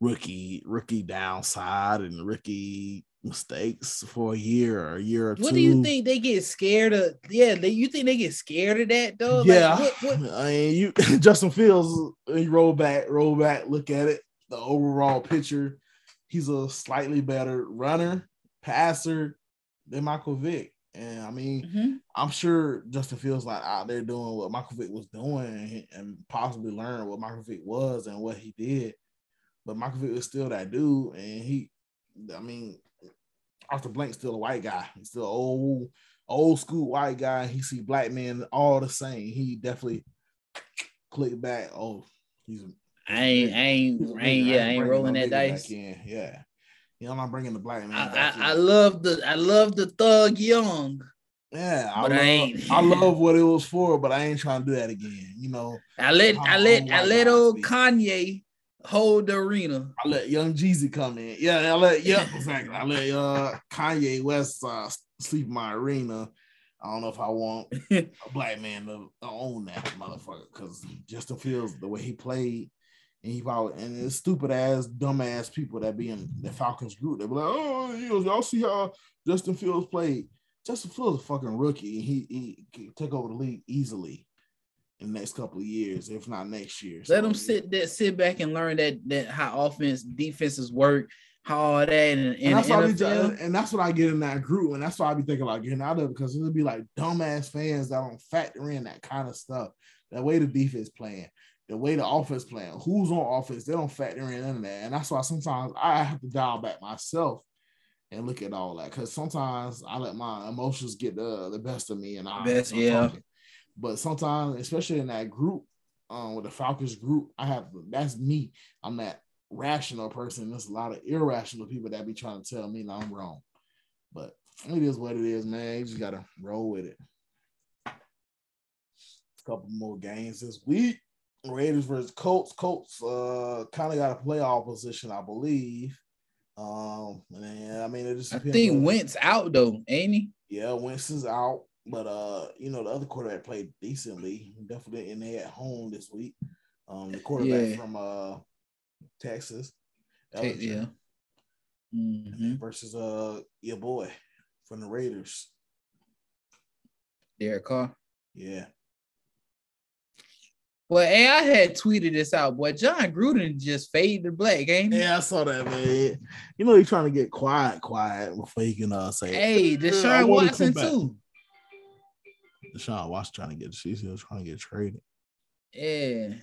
rookie rookie downside and rookie mistakes for a year or a year or what two. What do you think they get scared of? Yeah, they, you think they get scared of that though? Yeah, like, what, what? I mean, you Justin Fields, you roll back, roll back, look at it, the overall picture. He's a slightly better runner, passer than Michael Vick. And I mean, mm-hmm. I'm sure Justin Fields like out there doing what Michael Vick was doing and possibly learn what Michael Vick was and what he did. But Michael Vick was still that dude, and he, I mean, Arthur Blank's still a white guy. He's still old, old school white guy. He see black men all the same. He definitely click back. Oh, he's. I ain't, I ain't, I ain't, yeah, I ain't rolling that dice. Yeah, you know, I'm not bringing the black man. I, I, I, love the, I love the thug young. Yeah, I, love, I, ain't. I love what it was for, but I ain't trying to do that again. You know, I let, I let, I let old Kanye hold the arena. I let Young Jeezy come in. Yeah, I let yeah, exactly. I let uh Kanye West uh, sleep my arena. I don't know if I want a black man to own that motherfucker because Justin Fields the way he played. And he probably and it's stupid ass, dumb ass people that be in the Falcons group. They be like, oh, you know, y'all see how Justin Fields played. Justin Fields a fucking rookie. He he took over the league easily in the next couple of years, if not next year. Let so, them sit that sit back and learn that that how offense defenses work, how all that in, in And that's, the why I be, and that's what I get in that group, and that's why I be thinking about getting out of it because it'll be like dumbass fans that don't factor in that kind of stuff. that way the defense playing, the way the offense playing, who's on offense, they don't factor in none of that. And that's why sometimes I have to dial back myself and look at all that because sometimes I let my emotions get the, the best of me and I Best, yeah. talking. But sometimes, especially in that group, um, with the Falcons group, I have that's me. I'm that rational person. There's a lot of irrational people that be trying to tell me that I'm wrong. But it is what it is, man. You just gotta roll with it. couple more games this week. Raiders versus Colts. Colts uh kind of got a playoff position, I believe. Um, and I mean, it just I think Wentz out though, ain't he? yeah, Wentz is out, but uh, you know, the other quarterback played decently, definitely, and they at home this week. Um, the quarterback Yeah. from uh Texas, yeah. Mhm. versus uh your boy from the Raiders. Derek Carr. Yeah, Well, hey, I had tweeted this out, boy. Jon Gruden just faded to black, ain't he? yeah, I saw that man. You know, he's trying to get quiet, quiet before he can uh say. Hey, Deshaun Watson too. Deshaun Watson trying to get, he's still trying to get traded. Yeah.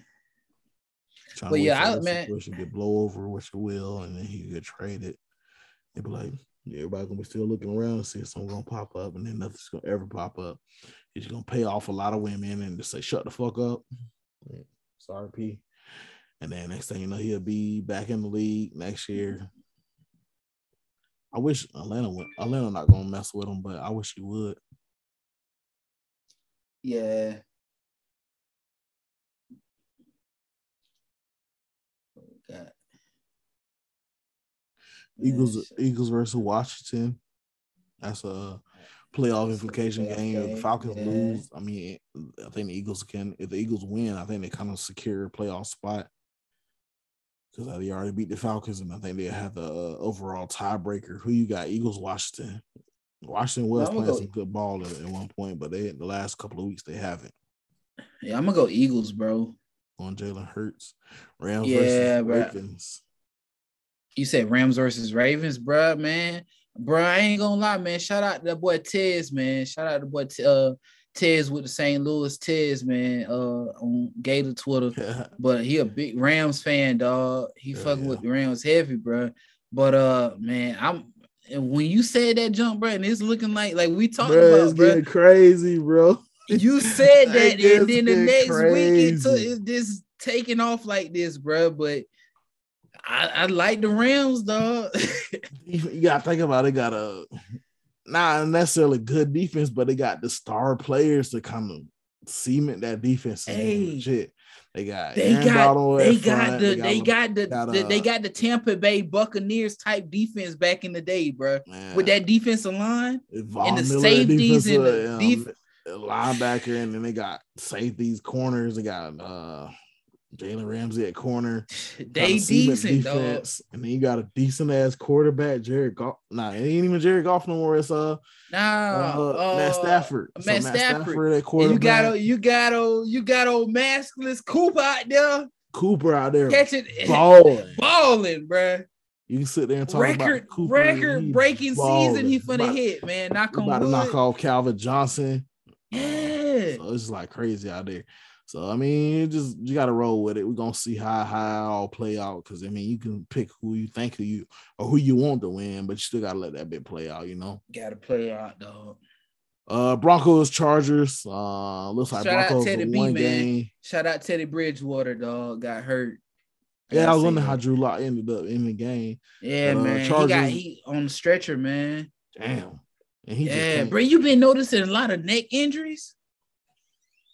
Trying But to yeah, I- man- situation get blow over what you will, and then he get traded. They be like, yeah, everybody gonna be still looking around and see if something gonna pop up, and then nothing's gonna ever pop up. He's gonna pay off a lot of women and just say, shut the fuck up. Yeah, Sorry, P. And then next thing you know, he'll be back in the league next year. I wish Atlanta would Atlanta not gonna mess with him, but I wish he would. Yeah. Got- Eagles Yes. Eagles versus Washington. That's a playoff implication game. If the Falcons yeah. lose, I mean, I think the Eagles can. If the Eagles win, I think they kind of secure a playoff spot because they already beat the Falcons, and I think they have the uh, overall tiebreaker. Who you got? Eagles, Washington. Washington was I'm playing go- some good ball at, at one point, but they the last couple of weeks they haven't. Yeah, I'm gonna go Eagles, bro. On Jalen Hurts, Rams Yeah, versus bruh. Ravens. You said Rams versus Ravens, bro, man. Bro, I ain't gonna lie, man. Shout out to that boy Tez, man. Shout out to boy T- uh Tez with the St. Louis Tez, man. Uh on Gator Twitter. But he a big Rams fan, dog. He Yeah, fucking yeah. with the Rams heavy, bro. But uh, man, I'm and when you said that jump, bro, and it's looking like like we talked Bruh, it's about, bro. getting crazy, bro. You said that, and then the next week it took crazy. it's just taking off like this, bro. But I, I like the Rams, dog. you gotta think about it. Got a not necessarily good defense, but they got the star players to kind of cement that defense. Hey. They got they Aaron got they got front, the they got the, got, the- they got the Tampa Bay Buccaneers type defense back in the day, bro. man, With that defensive line, and the Miller safeties and the defensive, def- um, linebacker, and then they got safeties, corners. They got uh Jalen Ramsey at corner. they decent, dog. and then you got a decent ass quarterback, Jared Goff. Nah, it ain't even Jared Goff no more. It's uh, Nah, uh, uh, Matt Stafford. So Matt Stafford. at And quarterback. you got a, you got a, you got old maskless Cooper out there Cooper out there catching balling. balling, bro. You can sit there and talk Record about Cooper. record breaking season. He balling. finna About- hit, man. Knock on about to knock off Calvin Johnson. Yeah. So it's just like crazy out there. So I mean, you just you got to roll with it. We're gonna see how how it all play out because I mean, you can pick who you think who you or who you want to win, but you still gotta let that bit play out. You know. Gotta play out, dog. Uh, Broncos Chargers. Uh, looks like Shout out Broncos Teddy for B, one man. game. Shout out Teddy Bridgewater, dog. Got hurt. Yeah, I was wondering how. Drew Lock ended up in the game. Yeah, uh, man. he got Chargers- he on the stretcher, man. Damn. And he Yeah, bro. You been noticing a lot of neck injuries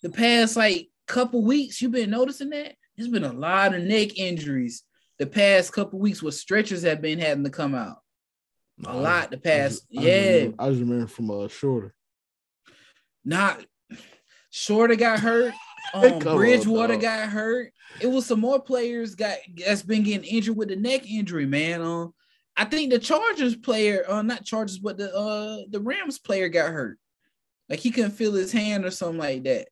the past like couple weeks. you've been noticing that? There's been a lot of neck injuries the past couple weeks where stretchers have been having to come out. A I lot the I past. I just Yeah. remember- I just remember from uh shorter. Not Shorter got hurt. Um, Bridgewater dog. got hurt. It was some more players got that's been getting injured with the neck injury, man. Um, I think the Chargers player, uh, not Chargers, but the uh the Rams player got hurt. Like he couldn't feel his hand or something like that.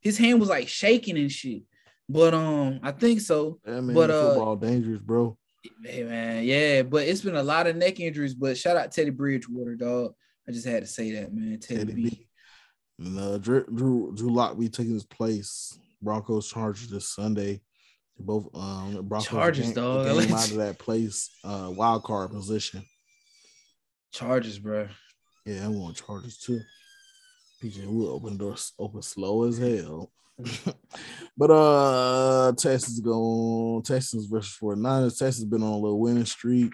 His hand was like shaking and shit. But um, I think so. Yeah, man, But, uh, football dangerous, bro. Hey man, yeah, but it's been a lot of neck injuries. But shout out Teddy Bridgewater, dog. I just had to say that, man. Teddy, Teddy B. B. Uh, Drew, Drew Drew Lock be taking his place. Broncos Chargers this Sunday. Both um Broncos Chargers, game, dog. Game out of that place, uh, wild card position. Chargers, bro. Yeah, I want Chargers too. PJ will open doors open slow as hell. but uh Texas going Texas versus 49ers. Texas been on a little winning streak.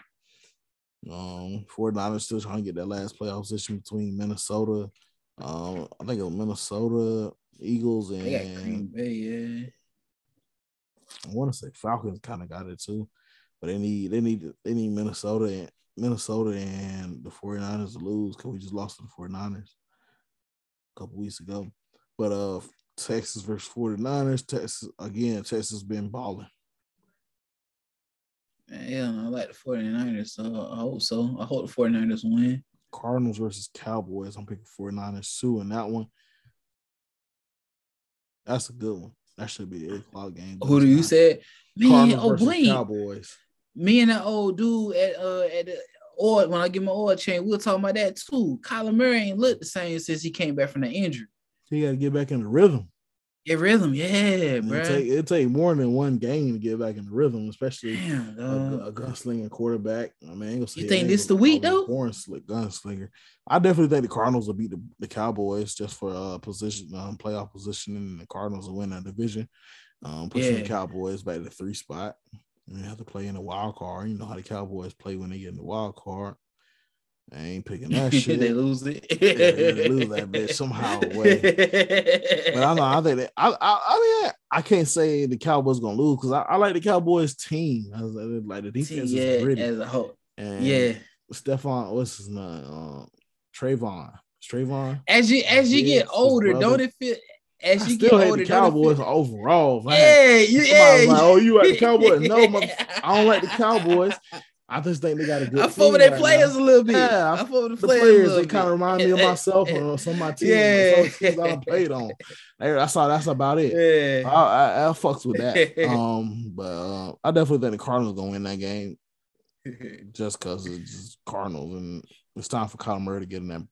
Um 49ers still trying to get that last playoff position between Minnesota. Um, I think it was Minnesota, Eagles, and they got Green Bay, yeah. I want to say Falcons kind of got it too, but they need they need they need Minnesota and Minnesota and the 49ers to lose because we just lost to the 49ers a couple weeks ago. But uh Texas versus 49ers, Texas again, Texas been balling. Yeah, I like the 49ers, so I hope so. I hope the 49ers win. Cardinals versus Cowboys. I'm picking 49ers too in that one. That's a good one. That should be the eight o'clock game. Who do you say? Man, oh blink. Cowboys. Me and that old dude at uh at the oil when I get my oil change, we were talking about that too. Kyler Murray ain't looked the same since he came back from the injury. He got to get back in the rhythm. Get rhythm, yeah, bro. It take, it take more than one game to get back in the rhythm, especially Damn, a, a gunslinging quarterback. I mean, you think this the week though? Born slick gunslinger. I definitely think the Cardinals will beat the, the Cowboys just for uh position, um, playoff position, and the Cardinals will win that division. Um, pushing yeah. the Cowboys back to three spot. They have to play in the wild card. You know how the Cowboys play when they get in the wild card. I ain't picking that shit. they lose it. yeah, they lose that bitch somehow. Way. but I know I think that I, I I mean I can't say the Cowboys gonna lose because I, I, like the Cowboys team. I was like the defense yeah, is gritty. as a whole. And yeah, Stephon, what's his name? Uh, Trevon. Trevon. As you as you get older, don't it feel as I you get older, the Cowboys overall. Yeah, you, yeah. Like, oh, you like the Cowboys? No, my, I don't like the Cowboys. I just think they got a good. I with their players now. a little bit. Yeah, I fought with the, the players. they kind of remind me of myself or some of my teams. Yeah, teams I played on. That's all. That's about it. Yeah, I, I, I fucks with that. um, but uh, I definitely think the Cardinals gonna win that game, just because it's just Cardinals, and it's time for Kyler Murray to get in that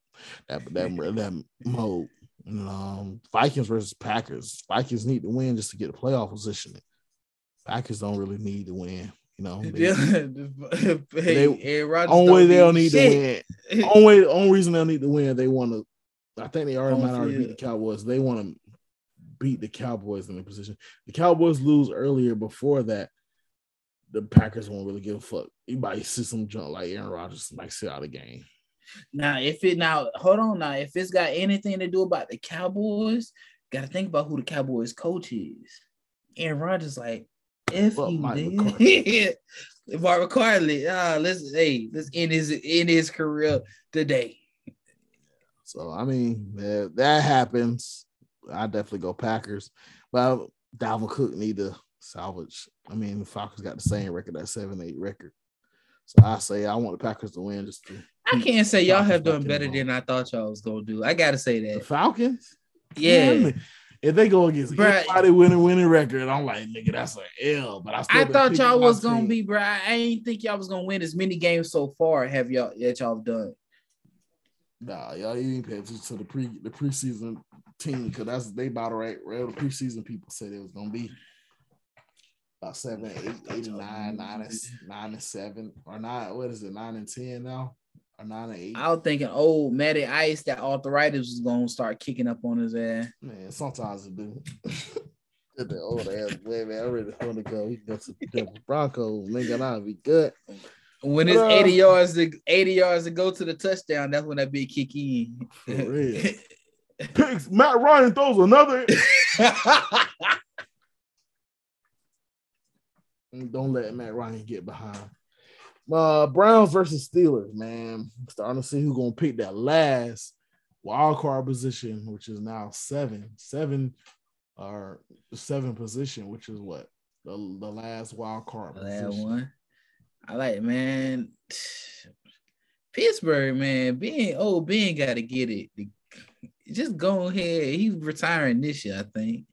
that that, that mode. Um, Vikings versus Packers. Vikings need to win just to get a playoff position. Packers don't really need to win. You know, they, hey, only they'll need shit. to win. only only reason they'll need to win, they want to. I think they already might already beat the Cowboys. They want to beat the Cowboys in the position. The Cowboys lose earlier before that. The Packers won't really give a fuck. Might see some junk like Aaron Rodgers might sit out of the game. Now, if it now hold on now, if it's got anything to do about the Cowboys, gotta think about who the Cowboys coach is. Aaron Rodgers, like if well, you did. McCarthy, ah, let's hey, let's end his end his career today. So I mean, that, that happens. I definitely go Packers, but Dalvin Cook need to salvage. I mean, the Falcons got the same record, that seven eight record. So I say I want the Packers to win. Just to I can't say y'all have done better than I thought y'all was gonna do. I gotta say that the Falcons. Yeah, if they go against bruh, anybody winning winning record, I'm like, nigga, that's an L. But I, I thought y'all was gonna team. be, bro. I ain't think y'all was gonna win as many games so far. Have y'all that y'all done? Nah, y'all ain't paying attention to the pre the preseason team because that's they battle right. Right, the preseason people said it was gonna be about seven, eight, eight nine, nine and nine and seven, or nine. What is it? Nine and ten now or nine or eight. I was thinking, oh, Matty Ice, that arthritis was gonna start kicking up on his ass. Man, sometimes it do. the old ass boy, man, I really want to go. He goes to the Broncos. Nigga, I'll be good. When it's uh, 80 yards to 80 yards to go to the touchdown, that's when that big kick in. For real. Picks, Matt Ryan throws another. Don't let Matt Ryan get behind. Uh, Browns versus Steelers, man. Starting to see who's gonna pick that last wild card position, which is now seven, seven, or seven position, which is what the, the last wild card that one. I like, man. Pittsburgh, man. Being oh, Ben got to get it. Just go ahead. He's retiring this year, I think.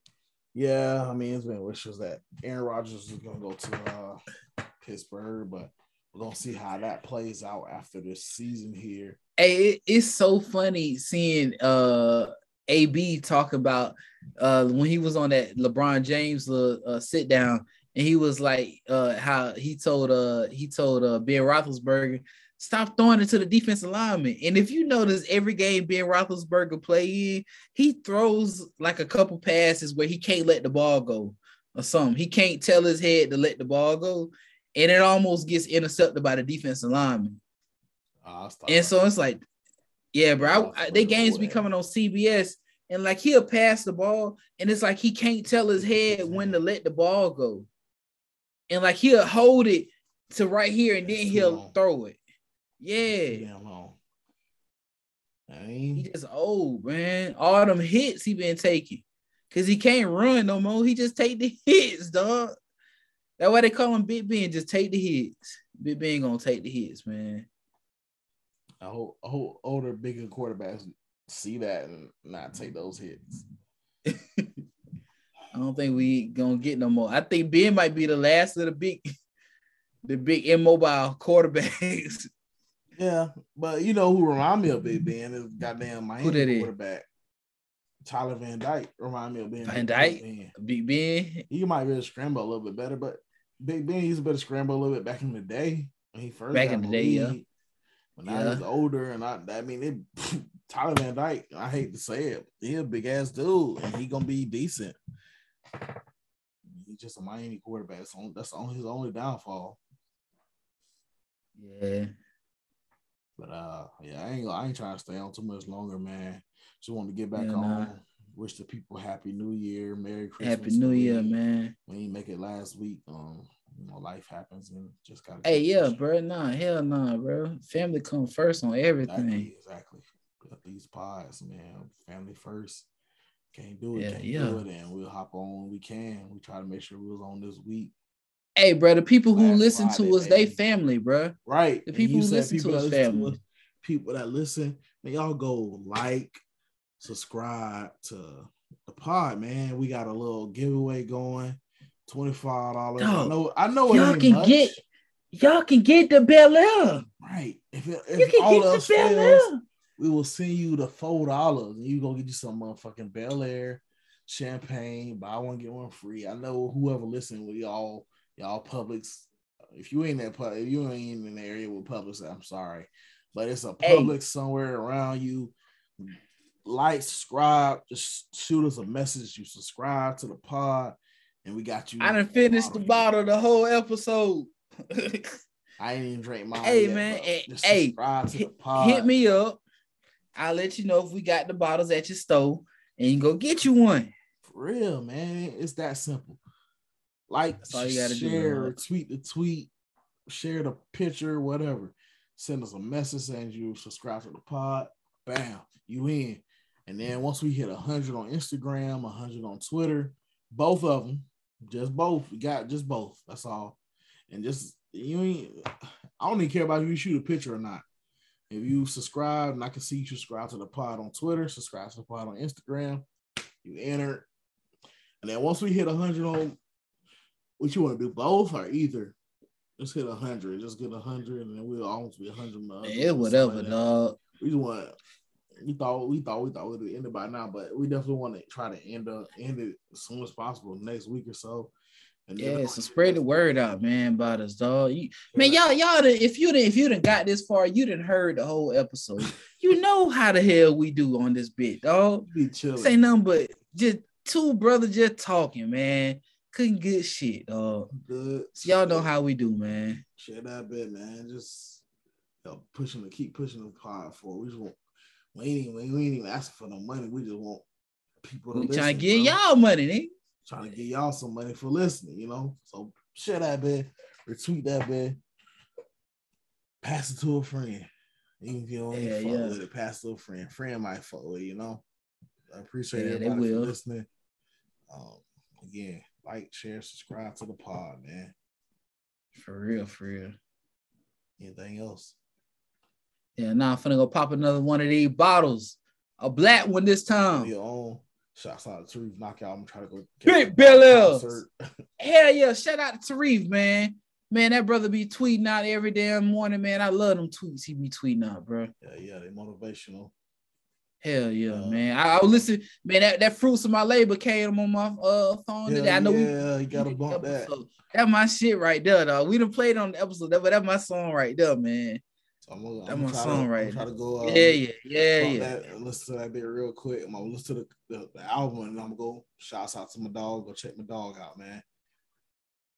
Yeah, I mean, it's been wishes that Aaron Rodgers is gonna go to uh, Pittsburgh, but we're gonna see how that plays out after this season here. Hey, it, it's so funny seeing uh AB talk about uh when he was on that LeBron James uh, uh, sit down and he was like uh how he told uh he told uh Ben Roethlisberger stop throwing it to the defensive lineman. And if you notice every game Ben Roethlisberger play in, he throws like a couple passes where he can't let the ball go or something. He can't tell his head to let the ball go, and it almost gets intercepted by the defensive lineman. Uh, And so it's like, yeah, bro. I, I, they games be coming on CBS, and like he'll pass the ball, and it's like he can't tell his head when to let the ball go, and like he'll hold it to right here, and then he'll long. throw it. Yeah, damn long. He just old man. All them hits he been taking, cause he can't run no more. He just take the hits, dog. That's why they call him Big Ben. Just take the hits. Big Ben gonna take the hits, man. I hope, I hope older, bigger quarterbacks see that and not take those hits. I don't think we gonna get no more. I think Ben might be the last of the big, the big immobile quarterbacks. Yeah, but you know who remind me of Big Ben is goddamn Miami quarterback. Tyler Van Dyke remind me of Ben. Van Dyke, Big Ben. He might be able to scramble a little bit better, but Big Ben he's a better scramble a little bit back in the day when he first back in the day. Yeah, when yeah. I was older, and I, I mean, it, Tyler Van Dyke, I hate to say it, he a big ass dude, and he gonna be decent. He's just a Miami quarterback. So that's only his only downfall. Yeah. But uh, yeah, I ain't I ain't trying to stay on too much longer, man. Just want to get back yeah, on. Nah. Wish the people happy New Year, Merry Christmas. Happy New Year, man. We didn't make it last week. Um, you know, life happens and just gotta. Hey, yeah, bro. Nah, hell nah, bro. Family come first on everything. Exactly. exactly. These pods, man. Family first. Can't do it. Yeah, can't yeah. do it. And we'll hop on when we can. We try to make sure we was on this week. Hey, bro, the people who Last listen Friday, to us, they family, bro. Right. The people who listen people to us, family. To us, people that listen, man, y'all go like, subscribe to the pod, man. We got a little giveaway going. Twenty-five dollars. I know. I know. Y'all can much. get. Y'all can get the Bel Air. Right. If, it, if you can all get the Bel Air we will send you the four dollars and you gonna get you some motherfucking Bel Air champagne, buy one get one free. I know whoever listening with y'all, y'all Publix. If you ain't that if you ain't in the area with Publix, I'm sorry, but it's a Publix hey. somewhere around you. Like, subscribe, just shoot us a message. You subscribe to the pod, and we got you. I done finished the bottle the whole episode. I ain't even drink mine. Hey yet, man, eh, hey, hey hit, hit me up. I'll let you know if we got the bottles at your store and you go get you one. For real, man. It's that simple. Like, That's all you gotta share, do, tweet the tweet, share the picture, whatever. Send us a message saying you subscribe to the pod. Bam, you in. And then once we hit 100 on Instagram, 100 on Twitter, both of them, just both. We got just both. That's all. And just, you ain't, I don't even care about if you shoot a picture or not. If you subscribe, and I can see you subscribe to the pod on Twitter, subscribe to the pod on Instagram, you enter. And then once we hit 100 on what you want to do, both or either, just hit 100. Just get 100, and then we'll almost be 100. Yeah, whatever, dog. We just want we thought we thought we thought we'd end it by now, but we definitely want to try to end up end it as soon as possible next week or so. Yeah, uh, so spread the word out, man, about us, dog. You, man, y'all, y'all, if you didn't, if you didn't got this far, you didn't heard the whole episode. you know how the hell we do on this bit, dog. Be chilling. Say nothing but just two brothers just talking, man. Couldn't get shit, dog. Good. So y'all know how we do, man. Share that bit, man. Just you know, pushing to keep pushing the pod for. We just want. We ain't even, we ain't even asking for no money. We just want people to we trying to get y'all money, nigga trying to get y'all some money for listening, you know. So share that bit, retweet that bit, pass it to a friend. Even if you don't yeah, yeah. with it, pass it to a friend. Friend might fuck with you know. I appreciate yeah, everybody for listening. Um, again, like, share, subscribe to the pod, man. For real, for real. Anything else? Yeah, now I'm finna go pop another one of these bottles. A black one this time. Your own. Shouts out to Tarif Knockout. I'm trying to go Big Bel Hell yeah, shout out to Tarif, man. Man, that brother be tweeting out every damn morning, man. I love them tweets he be tweeting out, bro. Yeah, yeah, they motivational. Hell yeah, uh, man. I, I listen, man. That, that fruits of my labor came on my uh phone today. I know yeah, we, you gotta bump that. That's my shit right there, dog. We done played on the episode, but that's my song right there, man. So I'm gonna, that's I'm my song to, right. Try to go. Uh, yeah, yeah, yeah, yeah. That, listen to that bit real quick. I'm gonna listen to the, the, the album and I'm gonna go. Shouts out to my dog. Go check my dog out, man.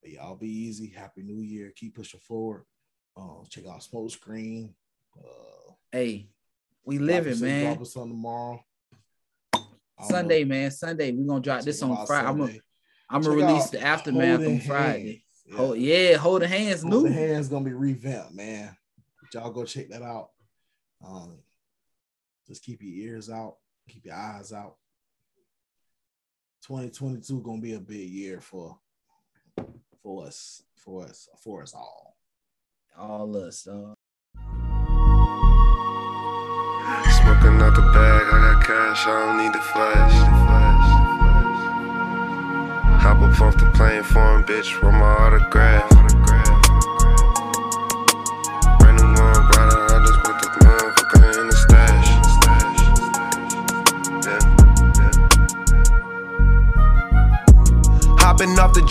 But y'all be easy. Happy New Year. Keep pushing forward. Um, check out Smoke Screen. Uh, hey, we living, man. Drop us on tomorrow. Sunday, man. Sunday. We're gonna drop this on Friday. I'm gonna I'm gonna release the aftermath on Friday. Yeah. Hold, yeah, hold the hands hold new. The hands gonna be revamped, man. Y'all go check that out. Um, just keep your ears out, keep your eyes out. 2022 gonna be a big year for for us, for us, for us all. All us, dog. Smoking out the bag, I got cash, I don't need the flash. Hop up off the plane, for foreign bitch, with my autograph.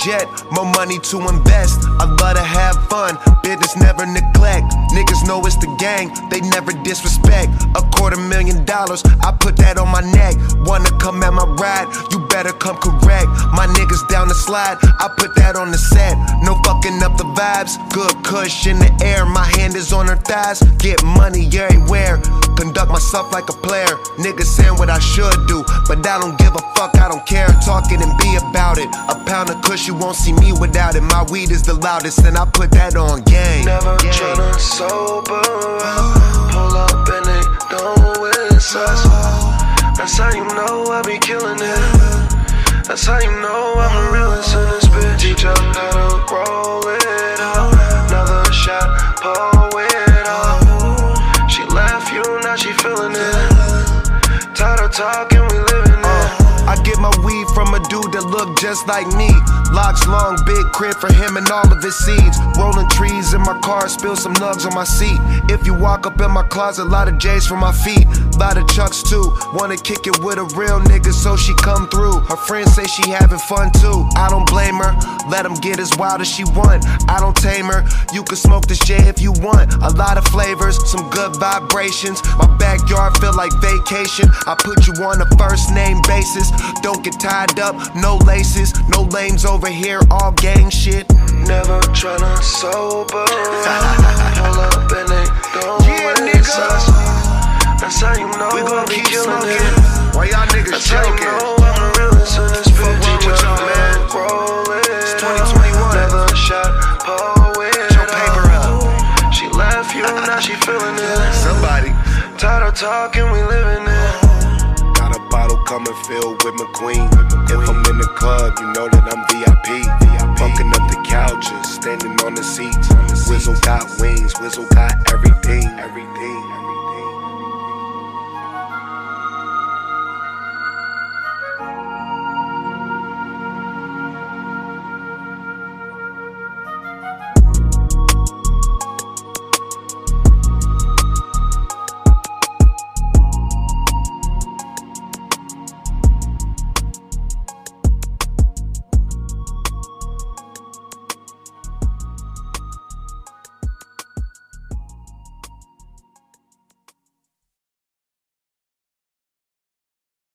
Jet, more money to invest. I love to have fun, business never neglect. Niggas know it's the gang, they never disrespect. A quarter million dollars, I put that on my neck. Wanna come at my ride, you better come correct. My niggas down the slide, I put that on the set. No fucking up the vibes, good kush in the air. My hand is on her thighs, get money everywhere. Conduct myself like a player. Niggas saying what I should do, but I don't give a fuck, I don't care. Talking and be about it. A pound of kush, you won't see me without it. My weed is the loudest, and I put that on game. Never gang. Sober up. Pull up and they us. That's how you know I be killing it. That's how you know I'm a realist in this bitch. Teach her how to roll it up. Another shot, pull it up. She left you, now she feeling it. Tired of talking, my weed from a dude that looked just like me. Locks long, big crib for him and all of his seeds. Rolling trees in my car, spill some nugs on my seat. If you walk up in my closet, lot of J's for my feet. Lot of chucks too. Wanna kick it with a real nigga, so she come through. Her friends say she having fun too. I don't blame her. Let him get as wild as she want. I don't tame her. You can smoke this J if you want. A lot of flavors, some good vibrations. My backyard feel like vacation. I put you on a first name basis. Don't get tied up, no laces, no lames over here, all gang shit. Never tryna sober. Pull up and they don't Yeah, nigga. us. That's how you know We gon' keep killing it. Why y'all niggas That's how you joking? know I'm a realist in this bitch. wrong with y'all, man? to It's 2021. Another shot, pull it your paper up. She left you, now she feeling it. Somebody Tired of talking, we living it. Got a bottle coming filled with McQueen. If I'm in the club, you know that I'm VIP. Bunking up the couches, standing on the seats. Whizzle got wings, Whizzle got everything. Everything.